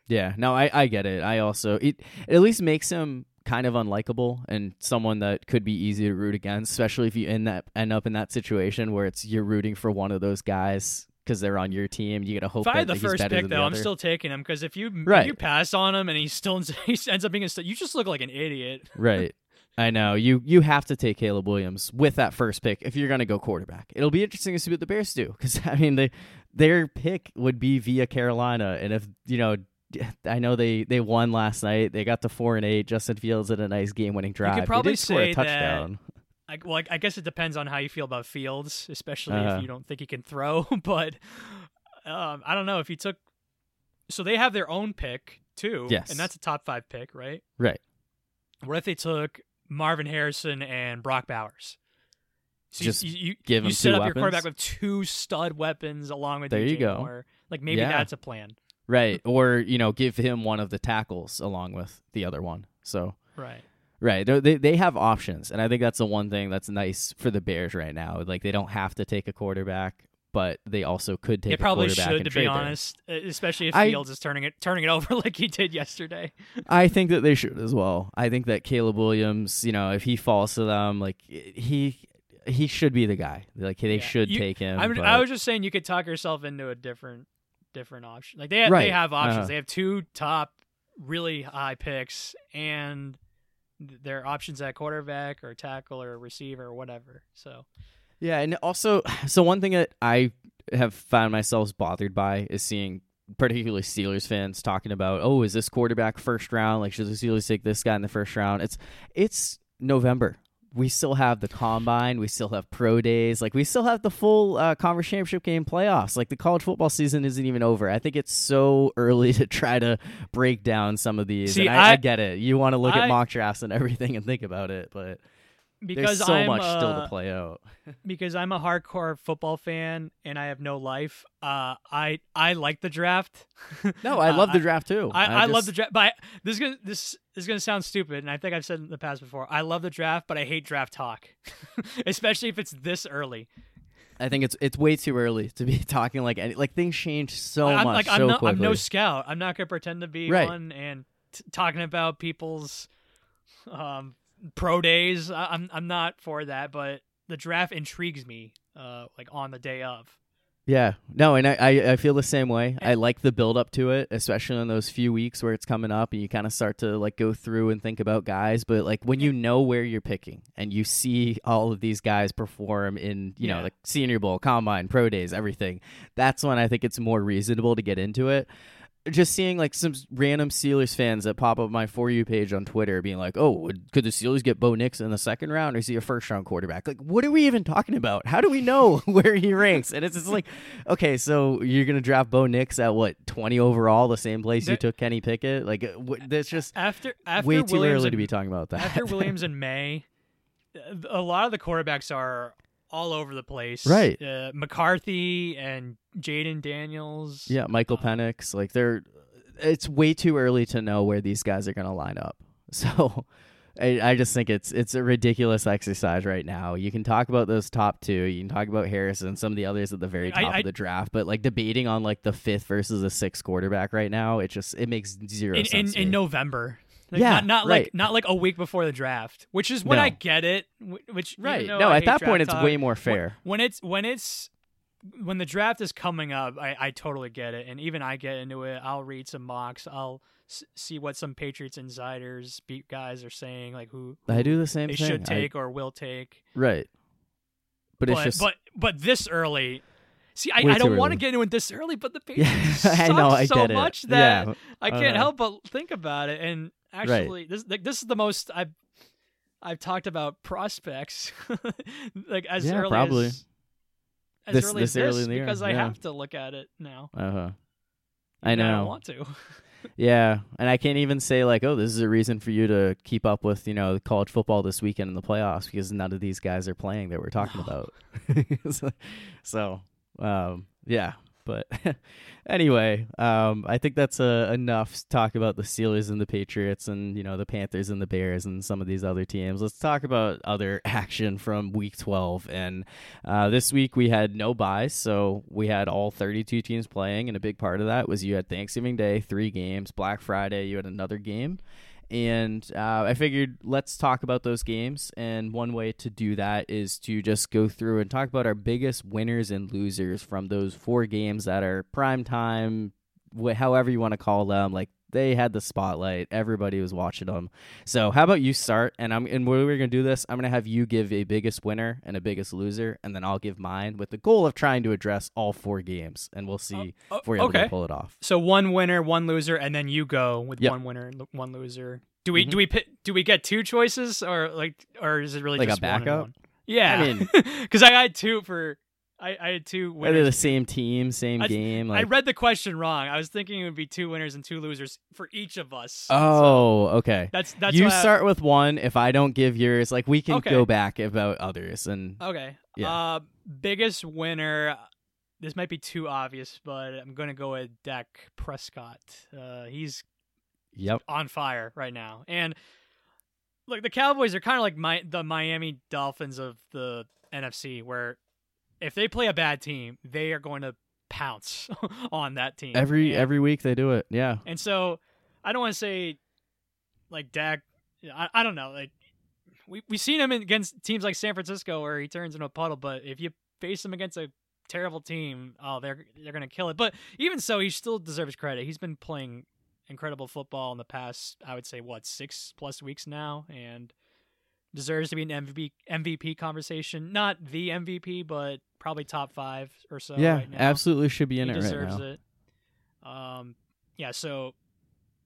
Yeah, no, I, I get it. I also it, it at least makes him kind of unlikable and someone that could be easy to root against, especially if you end that end up in that situation where it's you're rooting for one of those guys because they're on your team. You gotta hope If I had the first pick though, I'm still taking him because if you if Right. you pass on him and he still he ends up being a stud, you just look like an idiot. right. I know you. You have to take Caleb Williams with that first pick if you're going to go quarterback. It'll be interesting to see what the Bears do because I mean, they, their pick would be via Carolina, and if you know, I know they they won last night. They got to four and eight. Justin Fields had a nice game winning drive. They probably did score a say that- touchdown. I, well, I, I guess it depends on how you feel about Fields, especially Uh-huh. if you don't think he can throw. But um, I don't know if he took. So they have their own pick too, Yes. and that's a top five pick, right? Right. What if they took Marvin Harrison and Brock Bowers? So Just you, you, give you him set up your quarterback with two stud weapons along with There DJ you go. Moore. Like maybe Yeah. that's a plan, Right. Or, you know, give him one of the tackles along with the other one. So, right? Right. They, they, they have options. And I think that's the one thing that's nice for the Bears right now. Like, they don't have to take a quarterback, but they also could take a quarterback. They probably should, to be honest, uh, especially if I- Fields is turning it turning it over like he did yesterday. I think that they should as well. I think that Caleb Williams, you know, if he falls to them, like, he. He should be the guy. Like they Yeah. should You- take him. I'm, but- I was just saying you could talk yourself into a different different option. Like they have, Right. they have options. Uh-huh. They have two top really high picks and their options at quarterback or tackle or receiver or whatever. So Yeah, and also, so one thing that I have found myself bothered by is seeing particularly Steelers fans talking about, oh, is this quarterback first round? Like, should the Steelers take this guy in the first round? It's it's November. We still have the combine, we still have pro days, like we still have the full uh, conference championship game playoffs. Like the college football season isn't even over. I think it's so early to try to break down some of these. See, and I, I, I- get it. You want to look I- at mock drafts and everything and think about it, but because there's so I'm, much still uh, to play out. because I'm a hardcore football fan and I have no life. Uh, I I like the draft. No, I Uh, love the draft too. I, I, love just- the draft, but I, this is gonna this is gonna sound stupid, and I think I've said it in the past before. I love the draft, but I hate draft talk, especially if it's this early. I think it's it's way too early to be talking like any like things change so I'm much like so I'm no, I'm no scout. I'm not gonna pretend to be Right. one and t- talking about people's um, pro days. I, I'm I'm not for that, but the draft intrigues me. Uh, like on the day of. Yeah, no, and I, I, I feel the same way. I like the build up to it, especially in those few weeks where it's coming up and you kind of start to like go through and think about guys. But like when you know where you're picking and you see all of these guys perform in, you know, Yeah. like Senior Bowl, Combine, Pro Days, everything, that's when I think it's more reasonable to get into it. Just seeing like some random Steelers fans that pop up my for you page on Twitter, being like, "Oh, would- could the Steelers get Bo Nix in the second round, or is he a first round quarterback?" Like, what are we even talking about? How do we know where he ranks? And it's just like, okay, so you're gonna draft Bo Nix at what twenty overall, the same place you took Kenny Pickett? Like, uh, that's just After after way too Williams early and- to be talking about that. after Williams in Maye, a lot of the quarterbacks are all over the place. Right. Uh, McCarthy and Jayden Daniels. Yeah, Michael Uh, Penix. Like they're it's way too early to know where these guys are gonna line up. So I, I just think it's it's a ridiculous exercise right now. You can talk about those top two, you can talk about Harrison, and some of the others at the very top I- of the draft, but like debating on like the fifth versus the sixth quarterback right now, it just it makes zero in, in, sense. to in. November. Like, Yeah, not, not right. like not like a week before the draft, which is when No. I get it. Which right. No, I at that point draft it's way more fair. when it's when it's when the draft is coming up. I, I totally get it, and even I get into it. I'll read some mocks. I'll s- see what some Patriots insiders, beat guys are saying, like who, who I do the same they thing. should I- take or will take. right. But, it's just but but this early. See, I, I don't want to get into it this early, but the Yeah, Patriots I suck know, I so much that Yeah. I Uh, can't help but think about it. And actually, this like this is the most I've I've talked about prospects like as Yeah, early probably. as as This- early this as early this in the year, because I yeah. have to look at it now. Uh-huh. I know. I don't want to. Yeah, and I can't even say like, oh, this is a reason for you to keep up with you know college football this weekend in the playoffs because none of these guys are playing that we're talking about. so, so, um, yeah, but anyway, um, I think that's uh, enough to talk about the Steelers and the Patriots and you know the Panthers and the Bears and some of these other teams. Let's talk about other action from Week 12. And uh, this week we had no byes, so we had all 32 teams playing, and a big part of that was you had Thanksgiving Day, three games, Black Friday, you had another game. And uh, I figured let's talk about those games. And one way to do that is to just go through and talk about our biggest winners and losers from those four games that are prime time, wh- however you want to call them. Like they had the spotlight, everybody was watching them. So how about you start? And I'm and we're gonna do this. I'm gonna have you give a biggest winner and a biggest loser, and then I'll give mine with the goal of trying to address all four games, and we'll see Oh, if we're able okay. to pull it off. So one winner, one loser, and then you go with Yep. one winner and one loser. Do we Mhm. do we do we get two choices or like or is it really Like a just one and backup? one? Yeah, I mean- because I had two for I, I had two Are they winners. the same team, same I- game? I read the question wrong. I was thinking it would be two winners and two losers for each of us. So oh, okay. that's that's you why I- start with one. If I don't give yours, like we can Okay. go back about others, and Okay. Yeah. Uh, biggest winner. This might be too obvious, but I'm gonna go with Dak Prescott. Uh, he's yep, on fire right now, and look, the Cowboys are kind of like my the Miami Dolphins of the NFC, where if they play a bad team, they are going to pounce on that team every And- every week they do it. Yeah, And so I don't want to say like Dak. I, I don't know. Like we we've seen him against teams like San Francisco where he turns into a puddle. But if you face him against a terrible team, oh, they're they're gonna kill it. But even so, he still deserves credit. He's been playing incredible football in the past. I would say what six plus weeks now, and deserves to be an MVP MVP conversation. Not the MVP, but probably top five or so. yeah, right now absolutely should be in he it right deserves now. it. Um, yeah. So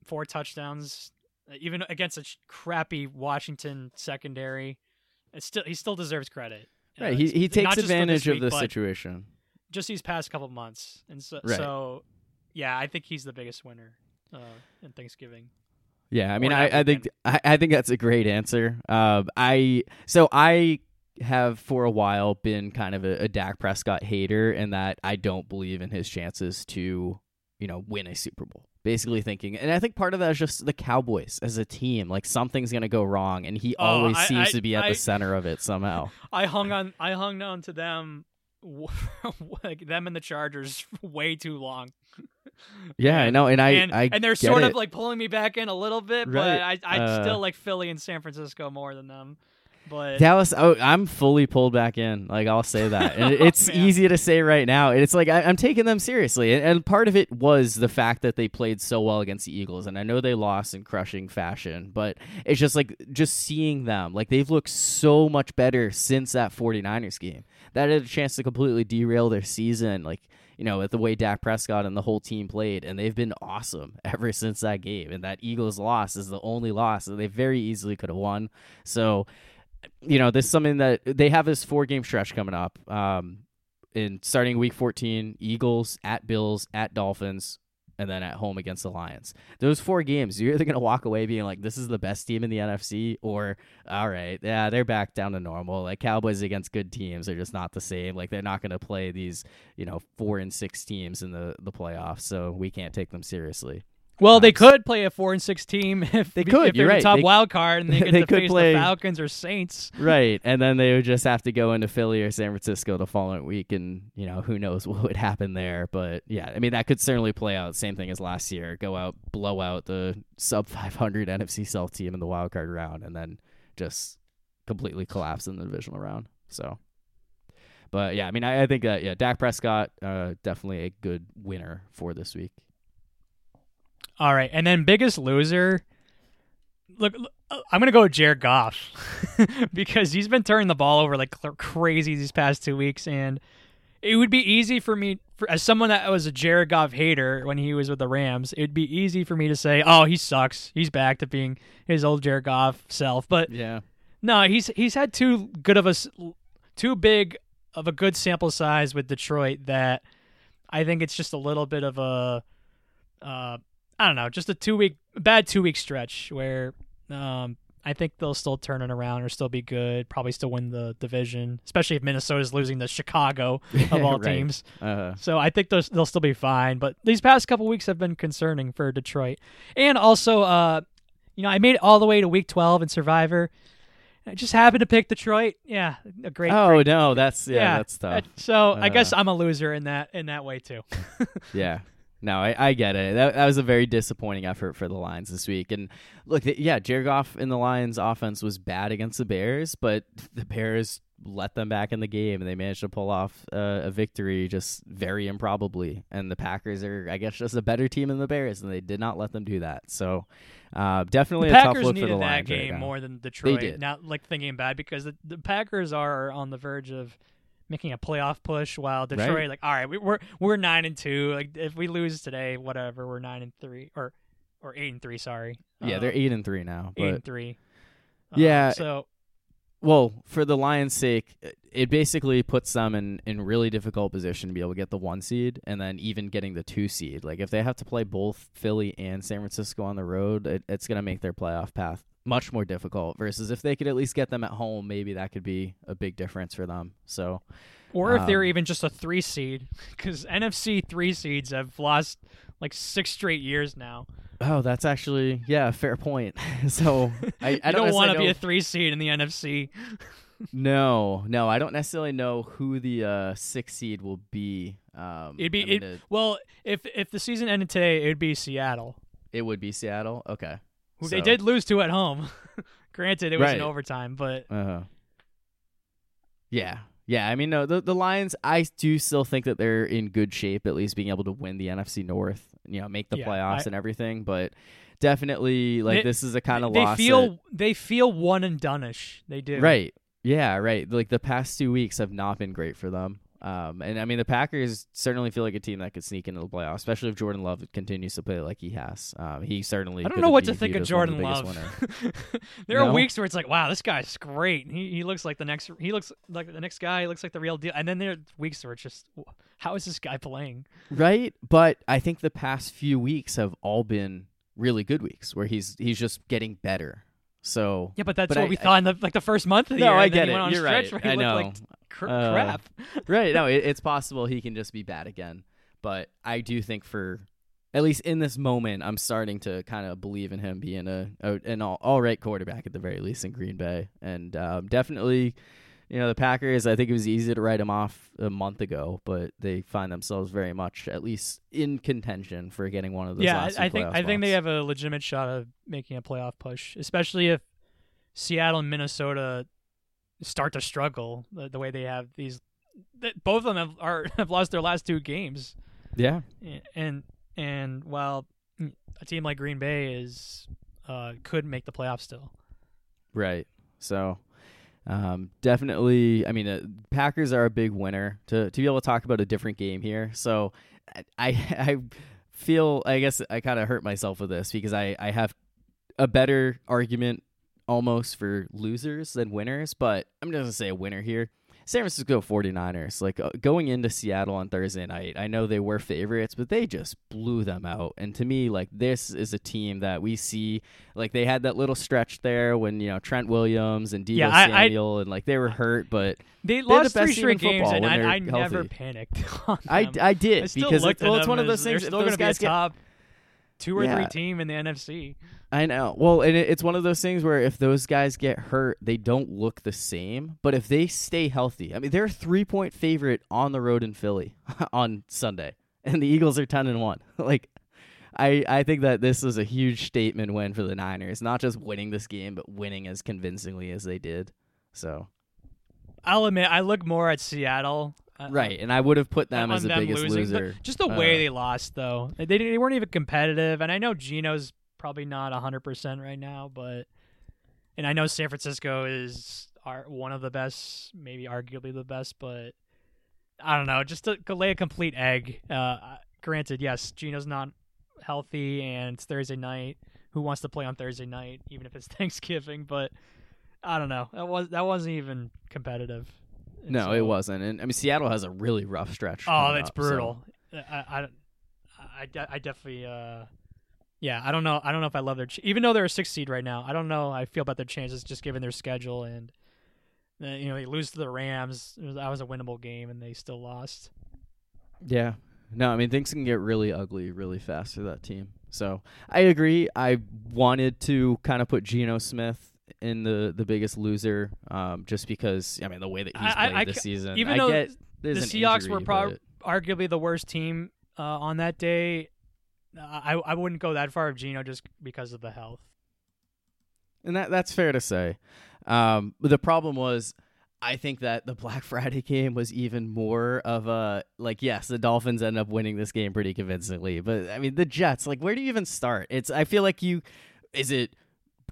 four touchdowns, uh, even against a crappy Washington secondary. It's still he still deserves credit. Right. Uh, He he takes just for this advantage of the situation. Just these past couple months, and so, Right. so yeah, I think he's the biggest winner uh, in Thanksgiving. Yeah, I mean, I, I think I, I think that's a great answer. Um, I so I have for a while been kind of a, a Dak Prescott hater, in that I don't believe in his chances to, you know, win a Super Bowl. Basically thinking, and I think part of that is just the Cowboys as a team. Like something's gonna go wrong, and he Oh, always I- seems I- to be at I- the center of it somehow. I hung on. I hung on to them, like them and the Chargers, way too long. Yeah, I know, and I and, I and they're sort it. of like pulling me back in a little bit, Right. but I I Uh, still like Philly and San Francisco more than them. But Dallas, oh, I'm fully pulled back in. Like I'll say that, and it's Oh, man. easy to say right now. And it's like I, I'm taking them seriously, and, and part of it was the fact that they played so well against the Eagles, and I know they lost in crushing fashion, but it's just like just seeing them, like they've looked so much better since that 49ers game. That had a chance to completely derail their season, like you know, with the way Dak Prescott and the whole team played, and they've been awesome ever since that game. And that Eagles loss is the only loss that they very easily could have won. So you know, this is something that they have this four game stretch coming up. Um, in starting week 14, Eagles at Bills at Dolphins, and then at home against the Lions. Those four games, you're either going to walk away being like, this is the best team in the NFC, or, all right, yeah, they're back down to normal. Like, Cowboys against good teams are just not the same. Like, they're not going to play these, you know, four and six teams in the, the playoffs, so we can't take them seriously. Well, they could play a four and six team if They if could, they're you're the right. top They- wild card and they get they to could face play- the Falcons or Saints. Right, and then they would just have to go into Philly or San Francisco the following week, and you know who knows what would happen there. But yeah, I mean that could certainly play out. Same thing as last year: go out, blow out the sub 500 NFC South team in the wild card round, and then just completely collapse in the divisional round. So, but yeah, I mean I, I think that yeah, Dak Prescott uh, definitely a good winner for this week. All right, and then biggest loser. Look, look, uh, I'm gonna go with Jared Goff because he's been turning the ball over like crazy these past two weeks, and it would be easy for me, for, as someone that was a Jared Goff hater when he was with the Rams, it'd be easy for me to say, "Oh, he sucks. He's back to being his old Jared Goff self." But Yeah, no, he's he's had too good of a too big of a good sample size with Detroit that I think it's just a little bit of a uh, I don't know, just a two week bad two week stretch where um, I think they'll still turn it around or still be good, probably still win the division, especially if Minnesota's losing to Chicago of all Right. teams. uh, So I think those, they'll still be fine. But these past couple weeks have been concerning for Detroit. And also, uh, you know, I made it all the way to week 12 in Survivor. I just happened to pick Detroit. Yeah, a great. oh great- no, that's yeah, that's tough. uh, So I guess Uh. I'm a loser in that in that way too. Yeah. No, I, I get it. That, that was a very disappointing effort for the Lions this week. And look, yeah, Jared Goff in the Lions offense was bad against the Bears, but the Bears let them back in the game and they managed to pull off uh, a victory just very improbably. And the Packers are, I guess, just a better team than the Bears, and they did not let them do that. So uh, definitely the a tough look for the that Lions right game now. more than Detroit. did. Not like thinking bad because the, the Packers are on the verge of making a playoff push, while Detroit, Right. like, all right, we, we're we're nine and two. Like, if we lose today, whatever, we're nine and three, or or eight and three. Sorry. Yeah, Um, they're eight and three now. eight and three. Um, Yeah. So well, for the Lions' sake, it basically puts them in in really difficult position to be able to get the one seed, and then even getting the two seed. Like if they have to play both Philly and San Francisco on the road, it, it's going to make their playoff path much more difficult. Versus if they could at least get them at home, maybe that could be a big difference for them. So Or if they're Um, even just a three seed, because NFC three seeds have lost like six straight years now. Oh, that's actually yeah, fair point. so I, I don't, don't want to be a three seed in the NFC. no, no, I don't necessarily know who the uh, six seed will be. Um, It'd be I mean, it, it, well if if the season ended today, it would be Seattle, it would be Seattle. Okay, who they did lose to at home. Granted, it was in Right. overtime, but Uh-huh. Yeah. Yeah, I mean no, the the Lions I do still think that they're in good shape at least being able to win the NFC North, you know, make the Yeah, playoffs I- and everything, but definitely like They- this is a kind of loss. they feel that- they feel one and doneish. They do Right. Yeah, right. Like the past 2 weeks have not been great for them. Um, and I mean, the Packers certainly feel like a team that could sneak into the playoffs, especially if Jordan Love continues to play like he has. Um, he certainly. I don't know what to think of Jordan Love. there No? are weeks where it's like, wow, this guy's great. He he looks like the next. He looks like the next guy. He looks like the real deal. And then there are weeks where it's just, how is this guy playing? Right, but I think the past few weeks have all been really good weeks where he's he's just getting better. So Yeah, but that's But what I- we I- thought in the like the first month of the no, year. I get he it. went on a You're right. I know. like cr- Uh, crap. right, no, it, it's possible he can just be bad again. But I do think for at least in this moment, I'm starting to kind of believe in him being a, a an all, all right quarterback at the very least in Green Bay, and um, definitely. You know the Packers. I think it was easy to write them off a month ago, but they find themselves very much, at least, in contention for getting one of those. yeah, last I, I think I think they have a legitimate shot of making a playoff push, especially if Seattle and Minnesota start to struggle the, the way they have these. th- Both of them have are have lost their last two games, Yeah, and and while a team like Green Bay is uh, could make the playoffs still. Right. So, um, definitely. I mean, uh, Packers are a big winner. To to be able to talk about a different game here, so I I, feel I guess I kind of hurt myself with this because I I have a better argument almost for losers than winners, but I'm just gonna say a winner here. San Francisco 49ers, like uh, going into Seattle on Thursday night, I know they were favorites, but they just blew them out. And to me, like this is a team that we see, like they had that little stretch there when you know Trent Williams and Deebo Yeah, I- I- Samuel, and like they were hurt, but They the lost best three straight games, football and I, I never panicked. On I. I did because well, it's one of those things. Those going to be a guys get top two or Yeah. three team in the NFC. I know. Well, and it, it's one of those things where if those guys get hurt, they don't look the same. But if they stay healthy, I mean, they're a three point favorite on the road in Philly on Sunday, and the Eagles are ten and one. like, I I think that this is a huge statement win for the Niners, not just winning this game, but winning as convincingly as they did. So I'll admit, I look more at Seattle. Uh, right, and I would have put them as the them biggest losing. Loser. just the Uh, way they lost, though. They, they weren't even competitive. And I know Geno's probably not 100% right now, but. And I know San Francisco is are one of the best, maybe arguably the best, but I don't know. Just to, to lay a complete egg. Uh, granted, yes, Geno's not healthy and it's Thursday night. Who wants to play on Thursday night, even if it's Thanksgiving? But I don't know. That was that wasn't even competitive. No, it wasn't. And I mean, Seattle has a really rough stretch. Oh, it's up, brutal. I, I, I, I, I definitely, uh, yeah, I don't know. I don't know if I love their, ch- even though they're a six seed right now. I don't know. I feel about their chances just given their schedule and, uh, you know, they lose to the Rams. It was- That was a winnable game, and they still lost. Yeah. No, I mean things can get really ugly really fast for that team. So I agree. I wanted to kind of put Geno Smith in the the biggest loser, um, just because I mean the way that he's I- played I this season. even I though get The Seahawks injury, were probably but- arguably the worst team uh, on that day. I, I wouldn't go that far of Geno just because of the health. and that that's fair to say. Um, the problem was. I think that the Black Friday game was even more of a like yes, the Dolphins end up winning this game pretty convincingly, but I mean the Jets, like where do you even start? It's I feel like you is it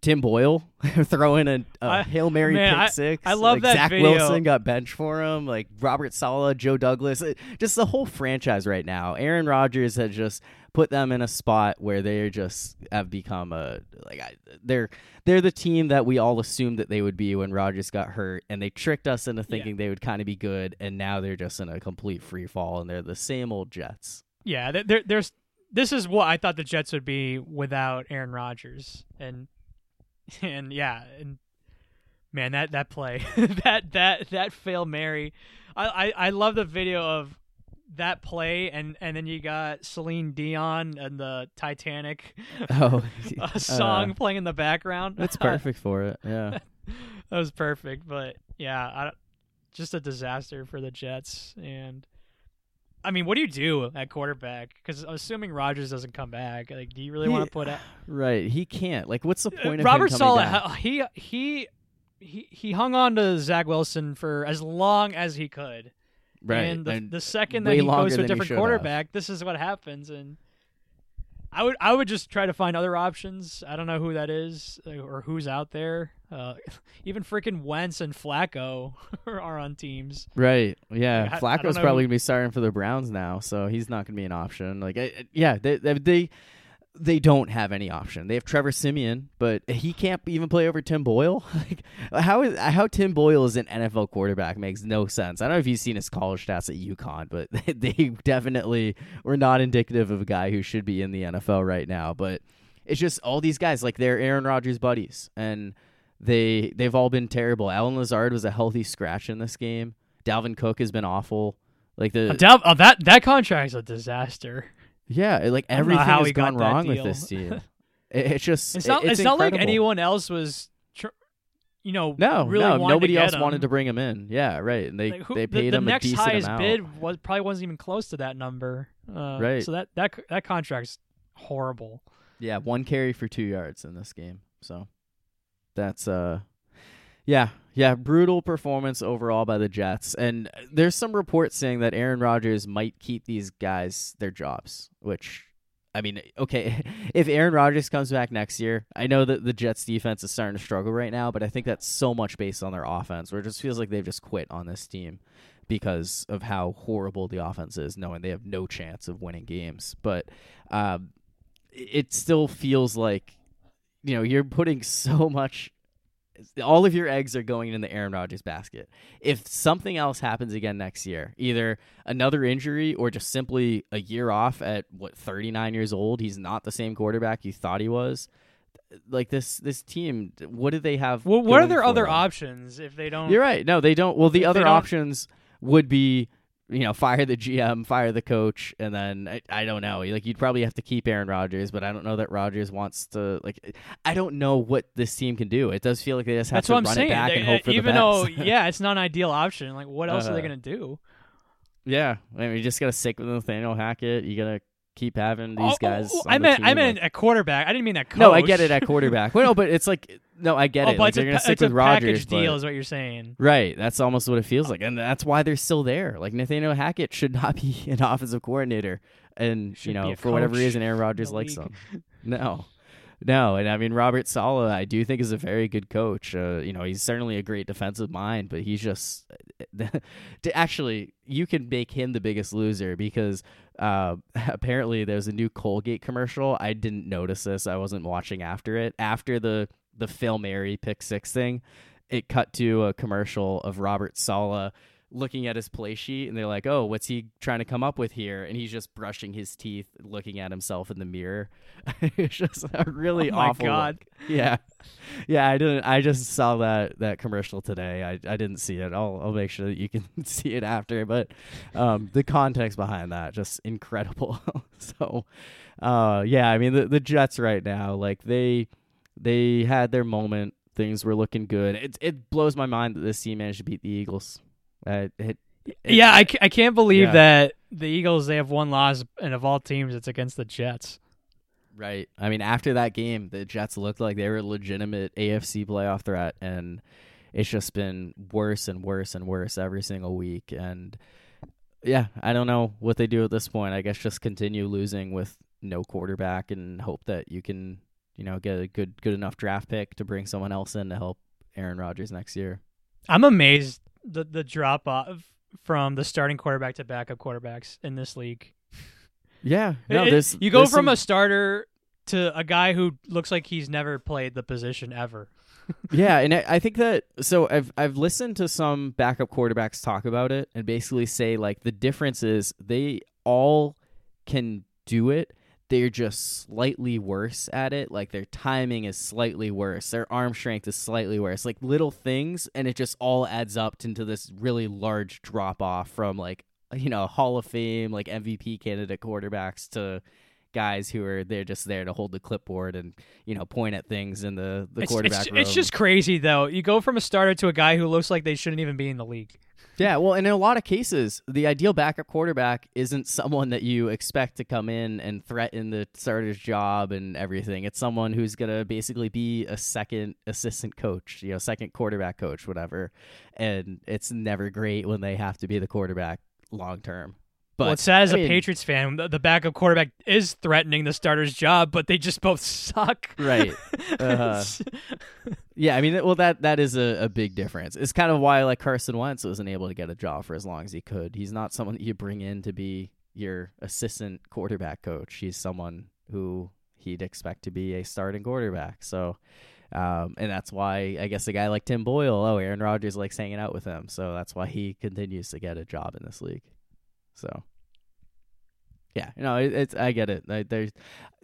Tim Boyle throwing a, a I- Hail Mary man, pick six. I love like that Zach video. Wilson got benched for him. Like Robert Saleh, Joe Douglas, it- just the whole franchise right now. Aaron Rodgers has just put them in a spot where they just have become a like I, they're they're the team that we all assumed that they would be when Rodgers got hurt, and they tricked us into thinking they would kind of be good, and now they're just in a complete free fall, and they're the same old Jets. Yeah, there, there, there's. This is what I thought the Jets would be without Aaron Rodgers, and and yeah, and man, that that play, that that that fail Mary, I, I I love the video of that play, and and then you got Celine Dion and the Titanic Oh, uh, song playing in the background. that's perfect for it. Yeah. that was perfect, but yeah, I, just a disaster for the Jets. And I mean, what do you do at quarterback? Because assuming Rodgers doesn't come back, like, do you really want to put out Right, he can't. Like, what's the point of Uh, Robert Saleh? He he he he hung on to Zach Wilson for as long as he could. Right, And the, and the second that he goes to a different should have. quarterback, this is what happens. And I would I would just try to find other options. I don't know who that is uh, or who's out there. Uh, even freaking Wentz and Flacco are on teams. Right. Yeah. Like, Flacco's probably who- gonna be starting for the Browns now, so he's not gonna be an option. Like, I- I- yeah, they, they they don't have any option. They have Trevor Siemian, but he can't even play over Tim Boyle. like, how is how Tim Boyle is an NFL quarterback makes no sense. I don't know if you've seen his college stats at UConn, but they definitely were not indicative of a guy who should be in the NFL right now. But it's just all these guys, like they're Aaron Rodgers buddies, and they they've all been terrible. Allen Lazard was a healthy scratch in this game. Dalvin Cook has been awful. Like the Uh, Dal- oh, that that contract's a disaster. Yeah, like I don't know everything how has he got gone that wrong with deal. this team. It- it's just It's not. it's, not like incredible. anyone else was, tr- you know, No, really no, wanted nobody to get else him. wanted to bring him in. Yeah, right. And they Like, who- they the, paid the him next a decent highest amount. bid was probably wasn't even close to that number. Uh, Right. So that that that contract's horrible. Yeah, one carry for two yards in this game. So that's uh yeah, yeah, brutal performance overall by the Jets. And there's some reports saying that Aaron Rodgers might keep these guys their jobs, which I mean, okay, if Aaron Rodgers comes back next year, I know that the Jets defense is starting to struggle right now, but I think that's so much based on their offense, where it just feels like they've just quit on this team because of how horrible the offense is, knowing they have no chance of winning games. But um, it still feels like you know you're putting so much all of your eggs are going in the Aaron Rodgers basket. If something else happens again next year, either another injury or just simply a year off at what 39 years old, he's not the same quarterback you thought he was. Like this this team, what do they have? Well, what are their other them? options if they don't? You're right. No, they don't. Well, the other options would be, you know, fire the GM, fire the coach, and then I, I don't know. Like you'd probably have to keep Aaron Rodgers, but I don't know that Rodgers wants to. Like, I don't know what this team can do. It does feel like they just have That's to I'm run saying. it back They- and hope for even the best. Even though, yeah, it's not an ideal option. Like, what else are they Uh, gonna do? yeah, I mean, you just gotta stick with Nathaniel Hackett. You gotta keep having these Oh, guys. oh, on I the meant, I meant like- at quarterback. I didn't mean that. Coach. No, I get it at quarterback. well, no, but it's like no, I get oh, it. but Like, they're a, gonna stick with Rodgers, package deal, but- is what you're saying. Right. That's almost what it feels like. And that's why they're still there. Like Nathaniel Hackett should not be an offensive coordinator. And, Should you know, for whatever reason, Aaron Rodgers likes him. No. No. And I mean, Robert Saleh, I do think is a very good coach. Uh, you know, he's certainly a great defensive mind, but he's just. to actually, you can make him the biggest loser because uh, apparently there's a new Colgate commercial. I didn't notice this. I wasn't watching after it. After the, the Phil Mary pick six thing, it cut to a commercial of Robert Saleh looking at his play sheet and they're like, "Oh, what's he trying to come up with here?" And he's just brushing his teeth, looking at himself in the mirror. it's just a really Oh my awful. God. look. Yeah. Yeah, I didn't I just saw that that commercial today. I, I didn't see it. I'll I'll make sure that you can see it after, but um the context behind that just incredible. so uh yeah, I mean the the Jets right now, like they they had their moment. Things were looking good. It it blows my mind that this team managed to beat the Eagles. Uh, it, it- yeah, I, I can't believe Yeah. that the Eagles they have one loss, and of all teams, it's against the Jets. Right. I mean, after that game, the Jets looked like they were a legitimate AFC playoff threat, and it's just been worse and worse and worse every single week. And yeah, I don't know what they do at this point. I guess just continue losing with no quarterback and hope that you can, you know, get a good good enough draft pick to bring someone else in to help Aaron Rodgers next year. I'm amazed the the drop off from the starting quarterback to backup quarterbacks in this league. Yeah. No, there's you go from some- a starter to a guy who looks like he's never played the position ever. yeah, and I, I think that so I've I've listened to some backup quarterbacks talk about it and basically say like the difference is they all can do it. They're just slightly worse at it. Like their timing is slightly worse. Their arm strength is slightly worse. Like little things, and it just all adds up into this really large drop off from like you know Hall of Fame like MVP candidate quarterbacks to guys who are they're just there to hold the clipboard and you know point at things in the the it's, quarterback it's, room. it's just crazy though. You go from a starter to a guy who looks like they shouldn't even be in the league. Yeah, well, and in a lot of cases, the ideal backup quarterback isn't someone that you expect to come in and threaten the starter's job and everything. It's someone who's going to basically be a second assistant coach, you know, second quarterback coach, whatever. And it's never great when they have to be the quarterback long term. But well, it's sad as I a mean, Patriots fan. The, the backup quarterback is threatening the starter's job, but they just both suck. Right. Uh-huh. Yeah, I mean, well, that that is a, a big difference. It's kind of why like Carson Wentz wasn't able to get a job for as long as he could. He's not someone that you bring in to be your assistant quarterback coach. He's someone who he'd expect to be a starting quarterback. So, um, and that's why I guess a guy like Tim Boyle, oh, Aaron Rodgers likes hanging out with him, so that's why he continues to get a job in this league. So, yeah, no, it, it's I get it. Like, there's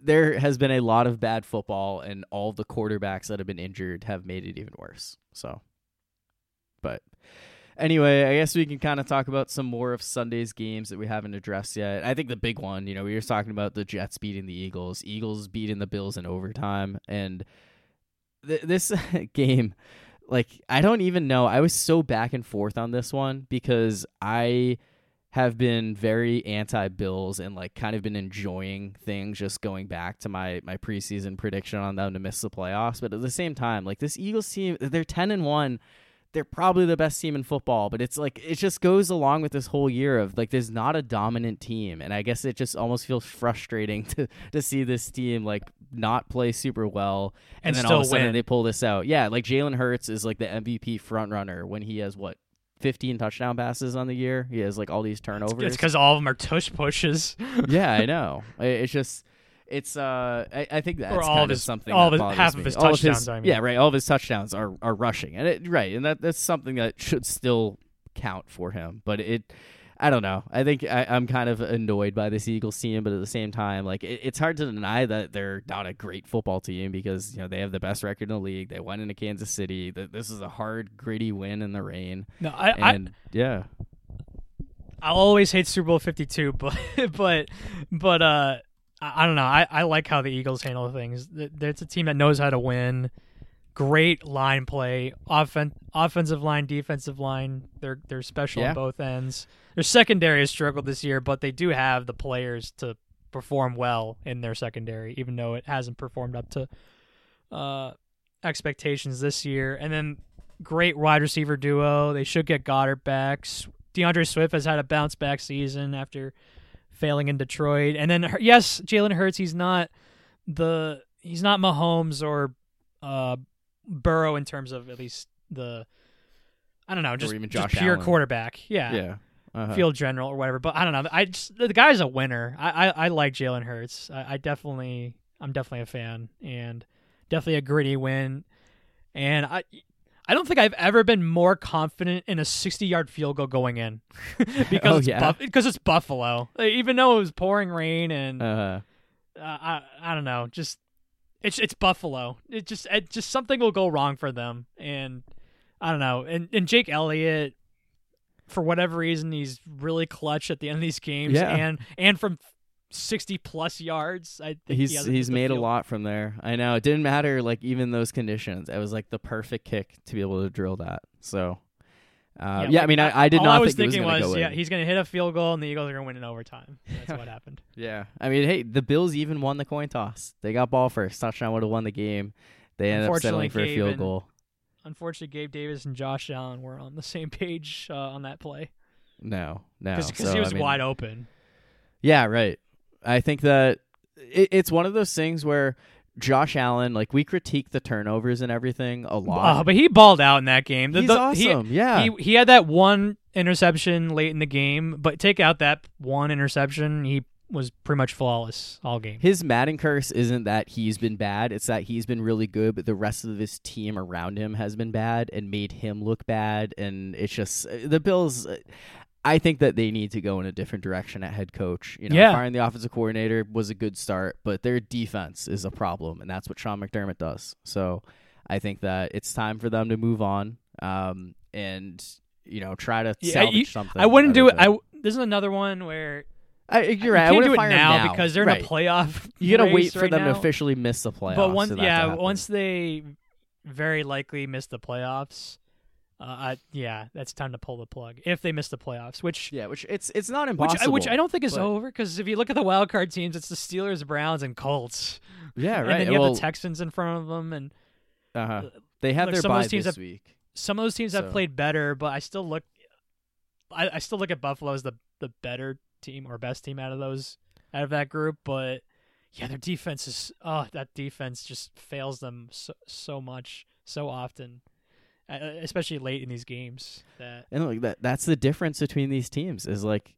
there has been a lot of bad football, and all the quarterbacks that have been injured have made it even worse. So, but anyway, I guess we can kind of talk about some more of Sunday's games that we haven't addressed yet. I think the big one, you know, we were talking about the Jets beating the Eagles, Eagles beating the Bills in overtime, and th- this game. Like I don't even know. I was so back and forth on this one because I have been very anti Bills and like kind of been enjoying things just going back to my my preseason prediction on them to miss the playoffs. But at the same time, like this Eagles team, they're ten and one. They're probably the best team in football, but it's like it just goes along with this whole year of like there's not a dominant team, and I guess it just almost feels frustrating to to see this team like not play super well And and, then all of a sudden win. they pull this out. Yeah, like Jalen Hurts is like the MVP front runner when he has what 15 touchdown passes on the year. He has like all these turnovers. It's because all of them are tush pushes. yeah, I know. It's just it's uh I, I think that's Or all kind of his- something all of his- half of his All touchdowns, I mean. Yeah, right. All of his touchdowns are are rushing. And it right, and that that's something that should still count for him. But it I don't know. I think I, I'm kind of annoyed by this Eagles team, but at the same time, like it, it's hard to deny that they're not a great football team because you know they have the best record in the league. They went into Kansas City. Th- This is a hard, gritty win in the rain, No, I, I yeah, I'll always hate Super Bowl Fifty Two, but but but uh, I, I don't know. I, I like how the Eagles handle things. Th- It's a team that knows how to win. Great line play, offen- offensive line, defensive line. They're they're special Yeah. on both ends. Their secondary has struggled this year, but they do have the players to perform well in their secondary, even though it hasn't performed up to uh, expectations this year. And then great wide receiver duo. They should get Goedert back. D'Andre Swift has had a bounce back season after failing in Detroit. And then yes, Jalen Hurts. He's not the he's not Mahomes or uh, Burrow in terms of at least the I don't know, just, even just pure Allen. quarterback. Yeah, yeah. Uh-huh. field general or whatever. But I don't know. I just the guy's a winner. I I, I like Jalen Hurts. I, I definitely I'm definitely a fan and definitely a gritty win. And I I don't think I've ever been more confident in a 60 yard field goal going in because Oh, it's yeah? Buff- because it's Buffalo. Like, even though it was pouring rain and Uh-huh. uh, I I don't know, just it's it's Buffalo. It just it just something will go wrong for them, and I don't know. And and Jake Elliott, for whatever reason, he's really clutch at the end of these games, Yeah. and and from sixty plus yards. I think he's hasn't he's made a lot from there. I know it didn't matter like even those conditions. It was like the perfect kick to be able to drill that. So uh, yeah, I mean I, I did all not I was think was thinking was, go yeah, in. he's gonna hit a field goal, and the Eagles are gonna win in overtime. That's what happened. Yeah, I mean hey, the Bills even won the coin toss. They got ball first. Touchdown would have won the game. They ended up settling for a field and- goal. Unfortunately, Gabe Davis and Josh Allen were on the same page uh, on that play No, no, because So, he was I mean, wide open. Yeah, right. I think that it, it's one of those things where Josh Allen, like we critique the turnovers and everything a lot. Uh, but he balled out in that game. The- He's the- he- awesome. yeah, He he had that one interception late in the game, but take out that one interception, he was pretty much flawless all game. His Madden curse isn't that he's been bad; it's that he's been really good, but the rest of his team around him has been bad and made him look bad. And it's just the Bills. I think that they need to go in a different direction at head coach. You know, Yeah. firing the offensive coordinator was a good start, but their defense is a problem, and that's what Sean McDermott does. So I think that it's time for them to move on um, and you know try to Yeah, salvage you- something. I wouldn't do it. I this is another one where I, you're you right. I can't wouldn't do it fire now, now because they're right. in a playoff. You gotta wait for right them now. to officially miss the playoffs. But once, yeah, once they very likely miss the playoffs, uh, I, yeah, that's time to pull the plug if they miss the playoffs. Which yeah, which it's it's not which impossible. I, which I don't think is but- over because if you look at the wild card teams, it's the Steelers, Browns, and Colts. Yeah, right. And then you well, have the Texans in front of them, and uh-huh. They have like, their some bye this have- week. some of those teams have played better, but I still look, I, I still look at Buffalo as the the better team or best team out of those out of that group, but yeah, their defense is oh that defense just fails them so so much so often, uh, Uh, especially late in these games. That And like that that's the difference between these teams is like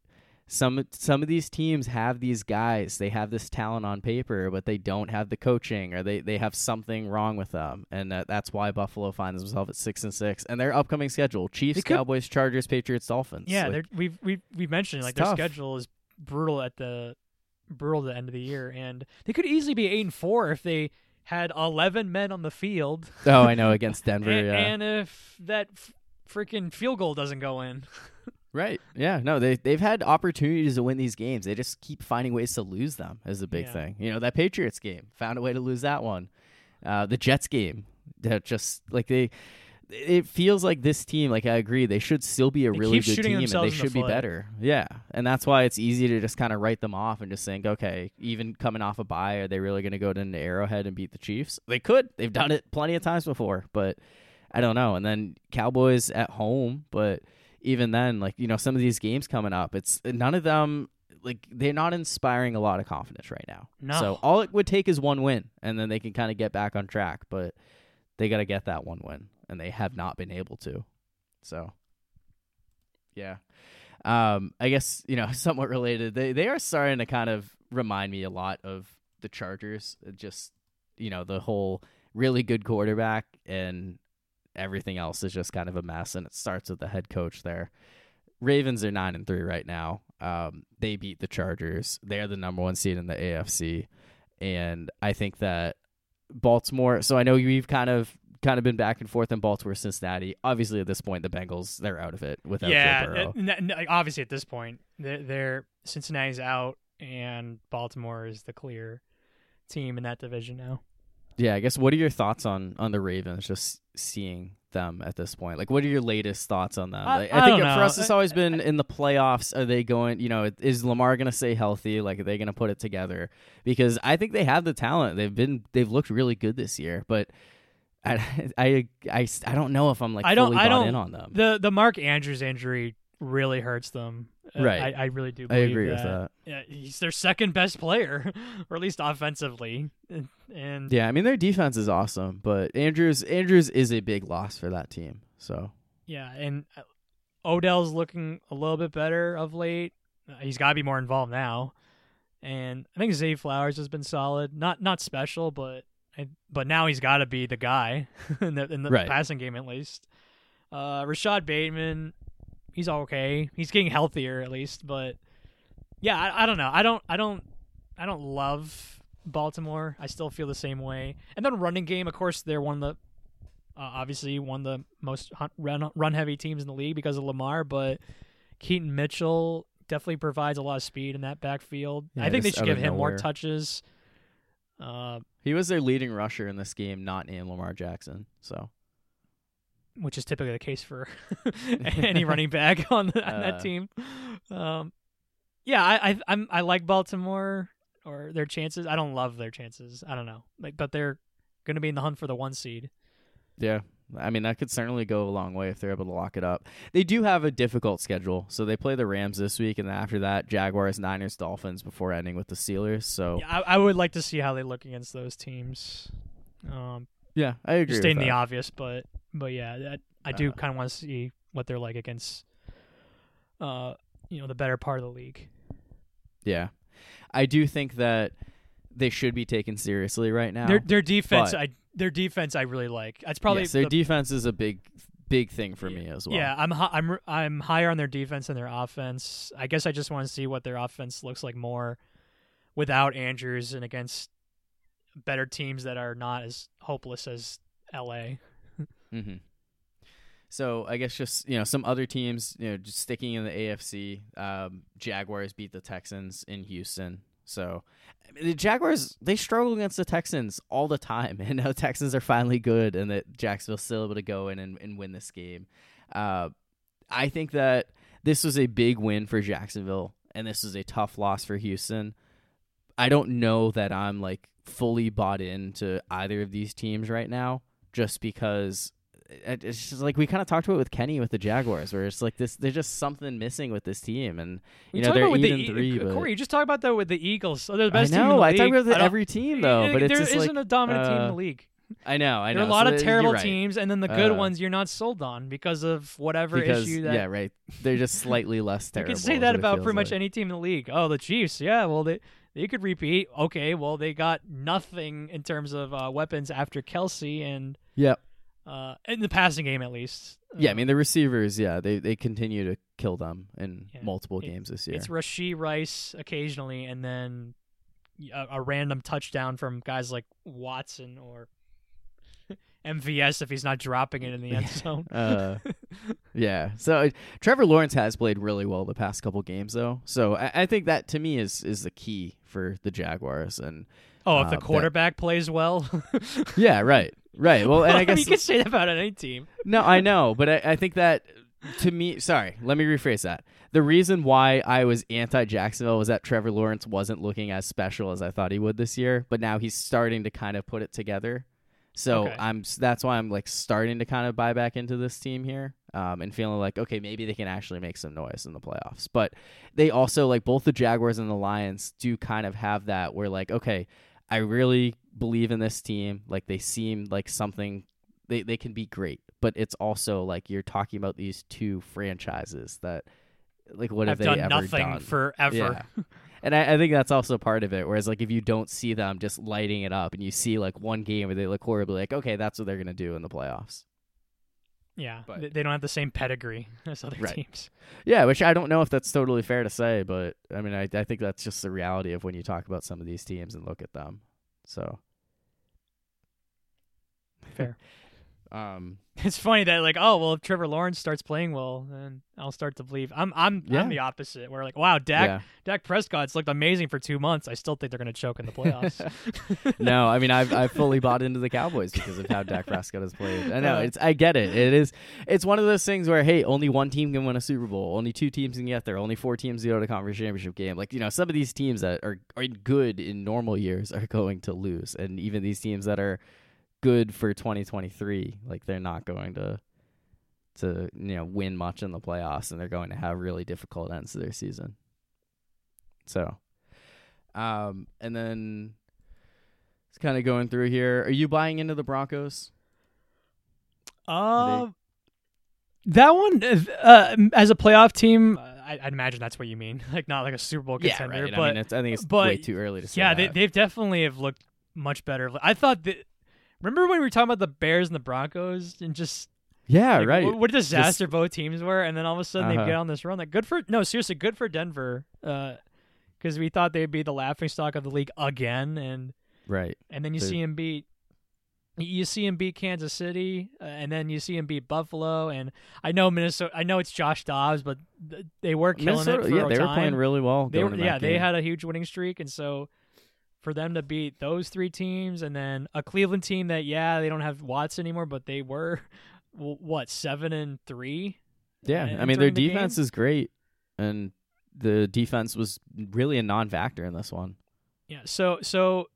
some some of these teams have these guys, they have this talent on paper, but they don't have the coaching or they, they have something wrong with them. And that, that's why Buffalo finds themselves at 6 and 6 and their upcoming schedule, Chiefs, could- Cowboys, Chargers, Patriots, Dolphins. yeah, Like, we've we've we've mentioned It's like their tough. schedule is brutal at the brutal at the end of the year, and they could easily be eight and four if they had eleven men on the field, Oh, I know against Denver, and, yeah. and if that f- freaking field goal doesn't go in. Right. Yeah. No, they they've had opportunities to win these games. They just keep finding ways to lose them is a big Yeah. thing. You know, that Patriots game found a way to lose that one. Uh, the Jets game that just like they it feels like this team, like I agree, they should still be a They really good team and they in the should be better. Yeah. And that's why it's easy to just kind of write them off and just think, okay, even coming off a bye, are they really going to go into Arrowhead and beat the Chiefs? They could. They've done it plenty of times before, but I don't know. And then Cowboys at home, but even then, like you know, some of these games coming up, it's none of them like they're not inspiring a lot of confidence right now. No. So all it would take is one win, and then they can kind of get back on track. But they got to get that one win, and they have not been able to. So, yeah. Um, I guess you know, somewhat related. They they are starting to kind of remind me a lot of the Chargers. uh, Just you know, the whole really good quarterback and everything else is just kind of a mess, and it starts with the head coach there. Ravens are nine and three right now. Um, they beat the Chargers. They're the number one seed in the AFC, and I think that Baltimore. So I know we've kind of kind of been back and forth in Baltimore, Cincinnati. Obviously, at this point, the Bengals they're out of it without Joe yeah, Burrow. n- n- obviously at this point, they're, they're Cincinnati's out, and Baltimore is the clear team in that division now. Yeah, I guess what are your thoughts on on the Ravens? Just seeing them at this point, like what are your latest thoughts on them? I- Like, I think don't for us, it's always been in the playoffs. Are they going? You know, is Lamar going to stay healthy? Like, are they going to put it together? Because I think they have the talent. They've been they've looked really good this year, but. I, I, I, I don't know if I'm like I don't- fully I bought don't- in on them. The the Mark Andrews injury really hurts them. Uh, Right. I, I really do. I agree that. with that. Yeah, he's their second best player, or at least offensively. And, Yeah, I mean their defense is awesome, but Andrews Andrews is a big loss for that team. So yeah, and uh, Odell's looking a little bit better of late. Uh, he's got to be more involved now. And I think Zay Flowers has been solid. Not not special, but I, but now he's got to be the guy in the in the Right. passing game at least. Uh, Rashod Bateman, he's okay. He's getting healthier at least, but yeah, I, I don't know. I don't I don't I don't love Baltimore. I still feel the same way. And then running game, of course, they're one of the uh, obviously one of the most run run heavy teams in the league because of Lamar, but Keaton Mitchell definitely provides a lot of speed in that backfield. Yeah, I think they should give him more touches. Uh, he was their leading rusher in this game, not named Lamar Jackson. So which is typically the case for any running back on, the, on Uh. that team. Um, yeah, I, I I'm I like Baltimore or their chances. I don't love their chances. I don't know, like, but they're going to be in the hunt for the one seed. yeah, I mean that could certainly go a long way if they're able to lock it up. They do have a difficult schedule, so they play the Rams this week, and then after that, Jaguars, Niners, Dolphins, before ending with the Steelers. So Yeah, I, I would like to see how they look against those teams. Um, yeah, I agree. stating the obvious, but but yeah, that, I do Uh. kind of want to see what they're like against, uh, you know, the better part of the league. Yeah, I do think that they should be taken seriously right now. Their their defense, but- I their defense, I really like. That's probably yes, their the- defense is a big, big thing for Yeah. me as well. Yeah, I'm hi- I'm I'm higher on their defense than their offense. I guess I just want to see what their offense looks like more without Andrews and against better teams that are not as hopeless as LA. mm-hmm. So I guess just you know some other teams, you know, just sticking in the AFC. Um, Jaguars beat the Texans in Houston. So the Jaguars they struggle against the Texans all the time, and now the Texans are finally good, and that Jacksonville's still able to go in and, and win this game. Uh, I think that this was a big win for Jacksonville, and this is a tough loss for Houston. I don't know that I'm like fully bought into either of these teams right now, just because it's just like we kind of talked about with Kenny with the Jaguars, where it's like this. There's just something missing with this team, and you know they're with the three. But Corey, you just talk about that with the Eagles. They're the I best team in know. I talk about I every team though, but there it's just isn't like a dominant team in uh, the league. I know. I know. There are a lot So of terrible right. teams, and then the good Uh, ones you're not sold on because of whatever because issue that yeah, right. They're just slightly less terrible. You could say that about pretty much like. any team in the league. Oh, the Chiefs. Yeah, well they they could repeat. Okay, well they got nothing in terms of uh, weapons after Kelce and Yep. Uh, in the passing game at least. Yeah, I Uh, mean the receivers. Yeah, they they continue to kill them in Yeah, multiple it- games this year. it's Rashee Rice occasionally, and then a, a random touchdown from guys like Watson or MVS if he's not dropping it in the end zone. Uh, yeah. So uh, Trevor Lawrence has played really well the past couple games, though. So I, I think that to me is is the key for the Jaguars. And oh, if uh, the that- quarterback plays well, yeah, right, right. Well, and I guess you can say that about any team. no, I know, but I, I think that to me, sorry, let me rephrase that. The reason why I was anti Jacksonville was that Trevor Lawrence wasn't looking as special as I thought he would this year, but now he's starting to kind of put it together. So Okay. I'm that's why I'm like starting to kind of buy back into this team here, um, and feeling like okay maybe they can actually make some noise in the playoffs. But they also like both the Jaguars and the Lions do kind of have that where like okay, I really believe in this team. Like they seem like something they they can be great, but it's also like you're talking about these two franchises that like what have I've they done ever nothing done? forever. Yeah. And I, I think that's also part of it. Whereas, like, if you don't see them just lighting it up, and you see like one game where they look horribly, like, okay, that's what they're gonna do in the playoffs. Yeah, But- they- they don't have the same pedigree as other Right. teams. Yeah, which I don't know if that's totally fair to say, but I mean, I I think that's just the reality of when you talk about some of these teams and look at them. So, Fair. um, It's funny that like, oh well, if Trevor Lawrence starts playing well, then I'll start to believe. I'm I'm Yeah. I'm the opposite. Where like, wow, Dak yeah. Dak Prescott's looked amazing for two months. I still think they're gonna choke in the playoffs. no, I mean I've I've fully bought into the Cowboys because of how Dak Prescott has played. I know Uh, it's I get it. It is it's one of those things where hey, only one team can win a Super Bowl, only two teams can get there, only four teams go to the conference championship game. Like you know, some of these teams that are are good in normal years are going to lose, and even these teams that are good for 2023, like they're not going to to you know win much in the playoffs, and they're going to have really difficult ends to their season. So, um, and then it's kind of going through here. Are you buying into the Broncos? Uh, that one uh, as a playoff team, uh, I, I'd imagine that's what you mean. Like not like a Super Bowl contender, I but mean, it's, I think it's but- way too early to say. yeah, they they've definitely have looked much better. I thought that. Remember when we were talking about the Bears and the Broncos and just yeah, like, right. What, a disaster both teams were, and then all of a sudden they Uh-huh. get on this run. Like good for no, seriously, good for Denver. Because we thought they'd be the laughing stock of the league again, and right. and then you They- see him beat. You see him beat Kansas City, uh, and then you see him beat Buffalo. And I know Minnesota. I know it's Josh Dobbs, but th- they were killing Minnesota, it for yeah, they time. were playing really well. They were, yeah, they game. had a huge winning streak, and so for them to beat those three teams, and then a Cleveland team that yeah, they don't have Watts anymore, but they were what seven and three. Yeah, I mean their the defense game? is great, and the defense was really a non-factor in this one. Yeah. So so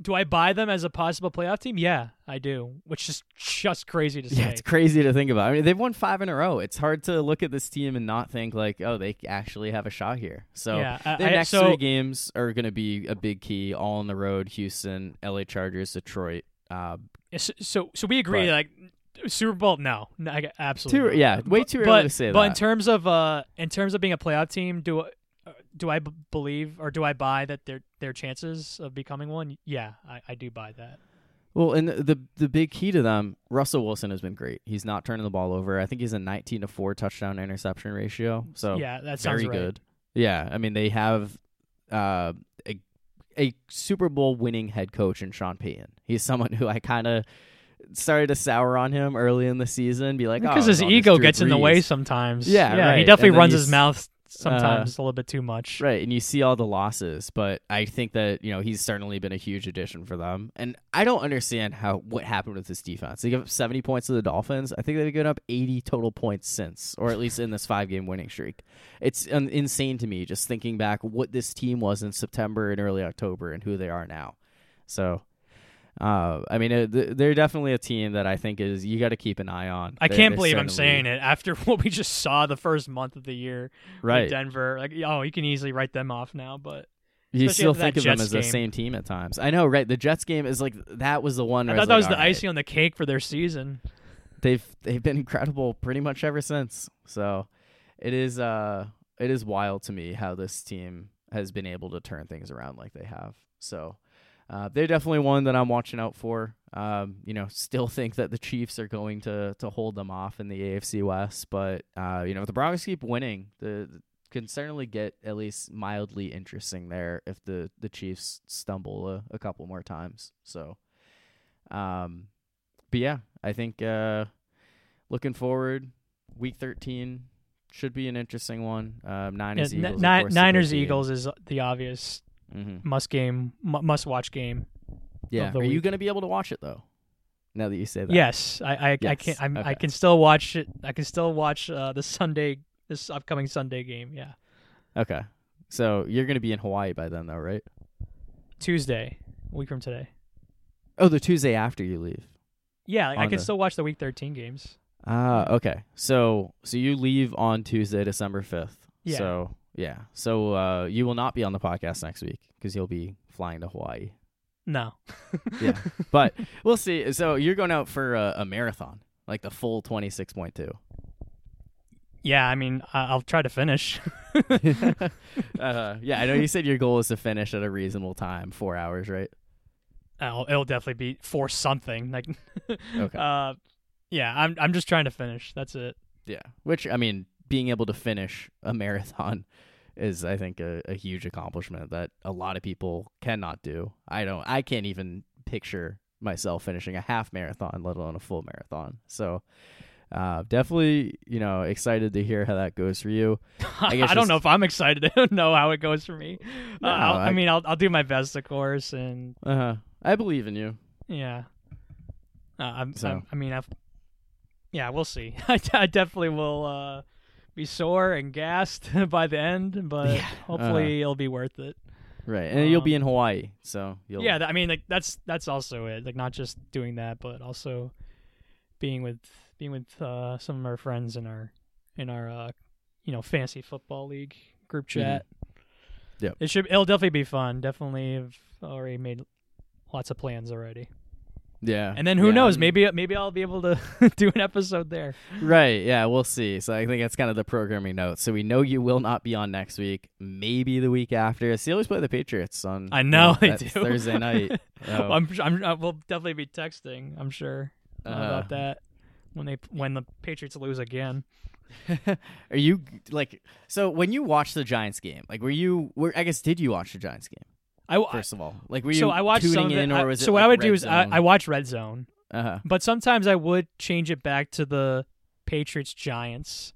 do I buy them as a possible playoff team? Yeah, I do. Which is just crazy to say. Yeah, it's crazy to think about. I mean, they've won five in a row. It's hard to look at this team and not think like, oh, they actually have a shot here. So yeah. I- their I- next so, three games are going to be a big key. All on the road: Houston, L.A. Chargers, Detroit. Uh, so so so we agree But- like Super Bowl no, no I, absolutely too, yeah, way too early but, to say but that. in terms of uh in terms of being a playoff team do do I b- believe or do I buy that their their chances of becoming one yeah I, I do buy that Well, and the, the the big key to them, Russell Wilson has been great. He's not turning the ball over. I think he's a 19 to 4 touchdown interception ratio. So yeah that sounds very right. good. Yeah, I mean they have uh, a a Super Bowl winning head coach in Sean Payton. He's someone who I kind of started to sour on him early in the season, be like, because oh, his ego gets in the way sometimes Yeah, yeah he definitely runs his mouth sometimes uh, a little bit too much Right, and you see all the losses, but I think that you know he's certainly been a huge addition for them. And I don't understand how what happened with this defense. They give up seventy points to the Dolphins. I think they've given up eighty total points since, or at least in this five game winning streak. It's um, insane to me just thinking back what this team was in September and early October and who they are now. So, Uh, I mean, uh, th- they're definitely a team that I think is you got to keep an eye on. I They- can't believe I'm saying it after what we just saw the first month of the year Right. with Denver. Like, oh, you can easily write them off now, but You still think of them Jets as the same team at times. I know, right? The Jets game is like that was the one. I thought that was like, the all right, icing on the cake for their season. They've they've been incredible pretty much ever since. So it is uh it is wild to me how this team has been able to turn things around like they have. So uh, they're definitely one that I'm watching out for. Um, you know, still think that the Chiefs are going to to hold them off in the AFC West, but uh, you know, if the Broncos keep winning, the can certainly get at least mildly interesting there if the the Chiefs stumble a, a couple more times. So, um, but yeah, I think uh, looking forward, week thirteen should be an interesting one. Um, Niners Yeah, Eagles, Ni- of course, is a big Niners. Eagles is the obvious Mhm. must game, mu- must watch game. Yeah, are you going to be able to watch it though? Now that you say that, Yes, I I, I can I'm, I can still watch it. I can still watch uh, the Sunday this upcoming Sunday game. Yeah, Okay, so you're going to be in Hawaii by then, though, right? Tuesday, a week from today. Oh, the Tuesday after you leave. Yeah, like, I can the- still watch the week 13 games. Ah, okay. So so you leave on Tuesday, December fifth. Yeah. So yeah. So uh, you will not be on the podcast next week because you'll be flying to Hawaii. No. Yeah. But we'll see. So you're going out for a, a marathon, like the full twenty six point two. Yeah, I mean, I- I'll try to finish. uh, yeah, I know you said your goal is to finish at a reasonable time, four hours, right? I'll, it'll definitely be for something. Like, Okay. uh, yeah, I'm I'm just trying to finish. That's it. Yeah. Which I mean, being able to finish a marathon is, I think, a, a huge accomplishment that a lot of people cannot do. I don't. I can't even picture myself finishing a half marathon, let alone a full marathon. So. Uh, definitely, you know, excited to hear how that goes for you. I, guess don't know if I'm excited to know how it goes for me. No, uh, I, I- mean, I'll I'll do my best, of course, and Uh huh. I believe in you. yeah. Uh, I'm, So- I'm- I mean, I've, yeah, we'll see. I, I definitely will uh, be sore and gassed by the end, but Yeah, hopefully it'll be worth it. Right, and you'll be Um, in Hawaii, so you'll. Yeah, I mean, like that's that's also it. Like not just doing that, but also being with being with uh, some of our friends in our in our uh, you know fantasy football league group Mhm. chat. Yep. It should. It'll definitely be fun. Definitely have already made lots of plans already. Yeah. And then who Yeah, knows? Maybe maybe I'll be able to do an episode there. Right. Yeah, we'll see. So I think that's kind of the programming note. So we know you will not be on next week. Maybe the week after. Steelers play the Patriots on. I you know uh, they do. Thursday night. Oh. I'm, I'm. Uh, I will definitely be texting. I'm sure uh, uh, about that when they when the Patriots lose again. Are you like so when you watch the Giants game? Like, were you? Were I guess did you watch the Giants game I, first of all? Like, were you so I watched tuning some it. in, or was it so what like I would Red do is I, Zone? I watch Red Zone, uh-huh. but sometimes I would change it back to the Patriots Giants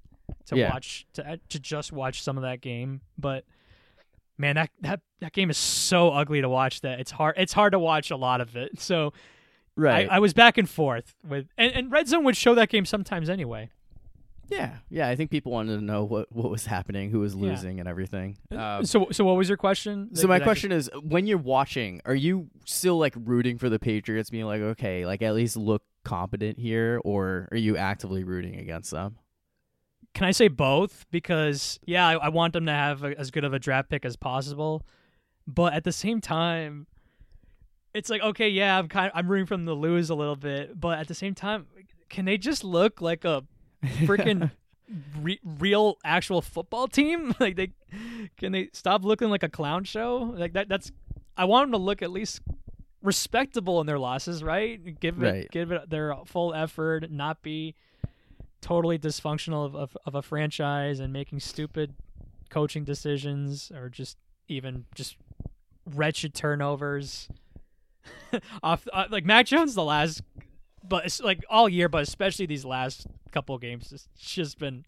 to Yeah. watch to to just watch some of that game. But man, that that that game is so ugly to watch that it's hard it's hard to watch a lot of it. So right. I, I was back and forth with and, and Red Zone would show that game sometimes anyway. Yeah, yeah. I think people wanted to know what what was happening, who was losing, and everything. Um, so so what was your question? So my question is, when you're watching, are you still like rooting for the Patriots, being like, okay, like at least look competent here, or are you actively rooting against them? can I say both? Because yeah, I, I want them to have a, as good of a draft pick as possible, but at the same time, it's like okay, yeah, I'm kind, of, I'm rooting for them to lose a little bit, but at the same time, can they just look like a freaking re- real actual football team? like they can they stop looking like a clown show? Like that. That's I want them to look at least respectable in their losses, right? Give it give it their full effort, not be totally dysfunctional of, of, of a franchise and making stupid coaching decisions or just even just wretched turnovers. Off uh, like Mac Jones the last, but it's like all year, but especially these last couple games, it's just been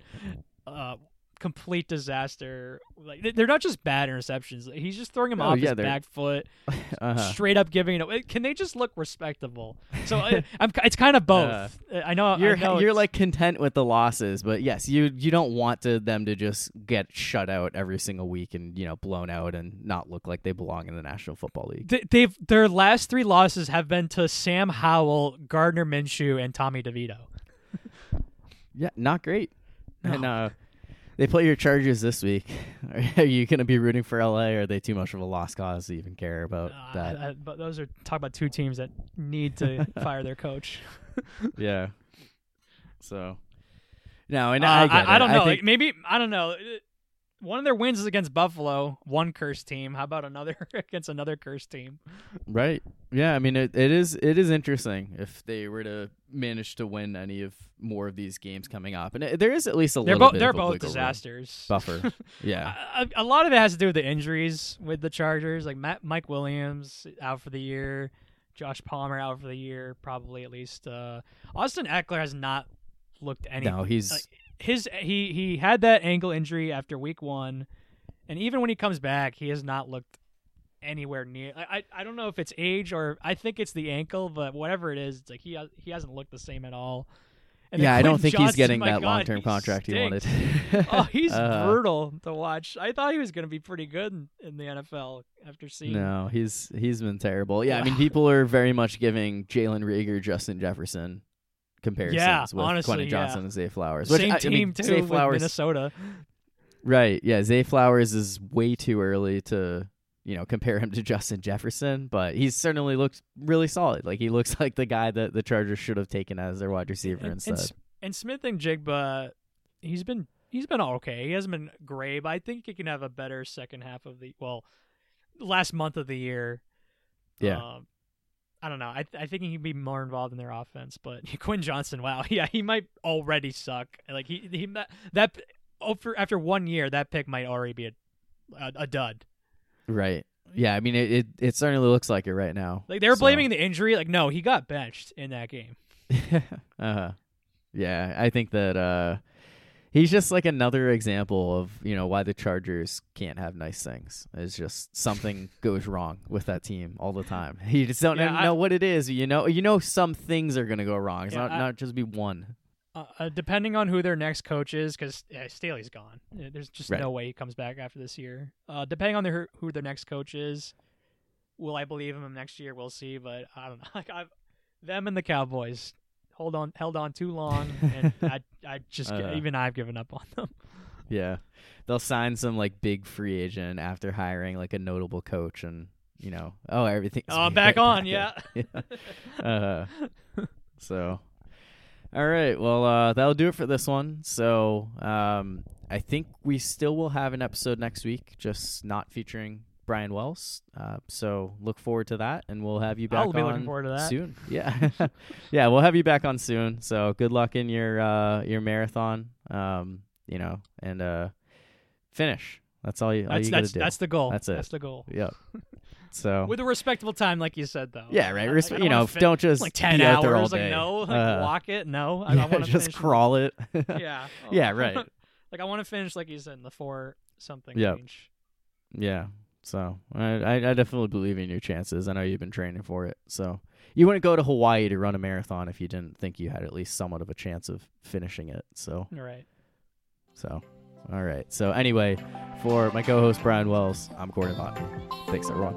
uh, complete disaster. Like they- they're not just bad interceptions. He's just throwing him Oh, off yeah, his they're- back foot, uh-huh. straight up giving it. away. Can they just look respectable? So I, I'm. It's kind of both. I know. You're I know you're it's- like content with the losses, but yes, you you don't want to them to just get shut out every single week and you know blown out and not look like they belong in the National Football League. Th- they've their last three losses have been to Sam Howell, Gardner Minshew, and Tommy DeVito. Yeah, not great. No. And uh, they play your Chargers this week. Are you going to be rooting for LA? Or are they too much of a lost cause to even care about Uh, that? I- but those are talk about two teams that need to fire their coach. yeah. So, no, and Uh, I, get I, don't know. think- like maybe I don't know. One of their wins is against Buffalo, one cursed team. How about another against another cursed team? Right. Yeah. I mean, it, it is it is interesting if they were to manage to win any of more of these games coming up, and it, there is at least a They're little both bit. they're of both disasters. Buffer. Yeah. A, a lot of it has to do with the injuries with the Chargers. Like Matt, Mike Williams out for the year, Josh Palmer out for the year, probably at least. Uh, Austin Ekeler has not looked any. no, he's like, his he he had that ankle injury after week one, and even when he comes back, he has not looked anywhere near. I I, I don't know if it's age or I think it's the ankle, but whatever it is, it's like he he hasn't looked the same at all. And yeah. I don't think he's getting that long term contract he wanted. oh, he's Uh, brutal to watch. I thought he was going to be pretty good in, in the NFL after seeing. No, he's he's been terrible. Yeah, I mean, people are very much giving Jalen Reagor, Justin Jefferson comparisons Yeah, with honestly, Quentin yeah. Johnson and Zay Flowers. Which, Same I, I team mean, too Zay with Flowers, Minnesota. right? Yeah, Zay Flowers is way too early to you know compare him to Justin Jefferson, but he's certainly looked really solid. Like he looks like the guy that the Chargers should have taken as their wide receiver and, instead. and, and Smith-Njigba, he's been he's been okay. He hasn't been great, but I think he can have a better second half of the well, last month of the year. Yeah. Um, I don't know. I I think he can be more involved in their offense, but Quinn Johnson, wow, yeah, he might already suck. Like he he that, that over after one year, that pick might already be a a, a dud. right. Yeah, I mean, it, it it certainly looks like it right now. Like they were So- blaming the injury. Like no, he got benched in that game. uh-huh. Yeah, I think that uh he's just like another example of, you know, why the Chargers can't have nice things. It's just something goes wrong with that team all the time. You just don't Yeah, I- know what it is. You know you know some things are going to go wrong. It's Yeah, not I- not just be one. Uh, uh, depending on who their next coach is, because uh, Staley's gone. Uh, There's just Right. no way he comes back after this year. Uh, depending on their, who their next coach is, will I believe him next year? We'll see. But I don't know. Like I've, them and the Cowboys hold on, held on too long, and I, I just Uh. even I've given up on them. Yeah. They'll sign some like big free agent after hiring like a notable coach and, you know, oh, everything. Oh, I'm back on. Yeah. uh, so, all right. Well, uh, that'll do it for this one. So, um, I think we still will have an episode next week, just not featuring Brian Wells. Uh, so look forward to that, and we'll have you back I'll be on looking forward to that. soon. Yeah, yeah, we'll have you back on soon. So good luck in your uh, your marathon. Um, you know, and uh, finish. That's all you. All That's you that's do. that's the goal. That's it. That's the goal. Yep. So With a respectable time, like you said, though. yeah, right. I- Resp- I you know, don't just like ten hours. there all like no, like Uh, walk it. No, I, yeah, I want to just crawl it. Yeah. Yeah, right. like I want to finish, like you said, in the four something Yep. range. Yeah. So I, I definitely believe in your chances. I know you've been training for it. So you wouldn't go to Hawaii to run a marathon if you didn't think you had at least somewhat of a chance of finishing it. So All right. so all right. So anyway, for my co-host Brian Wells, I'm Gordon Botany. Thanks everyone.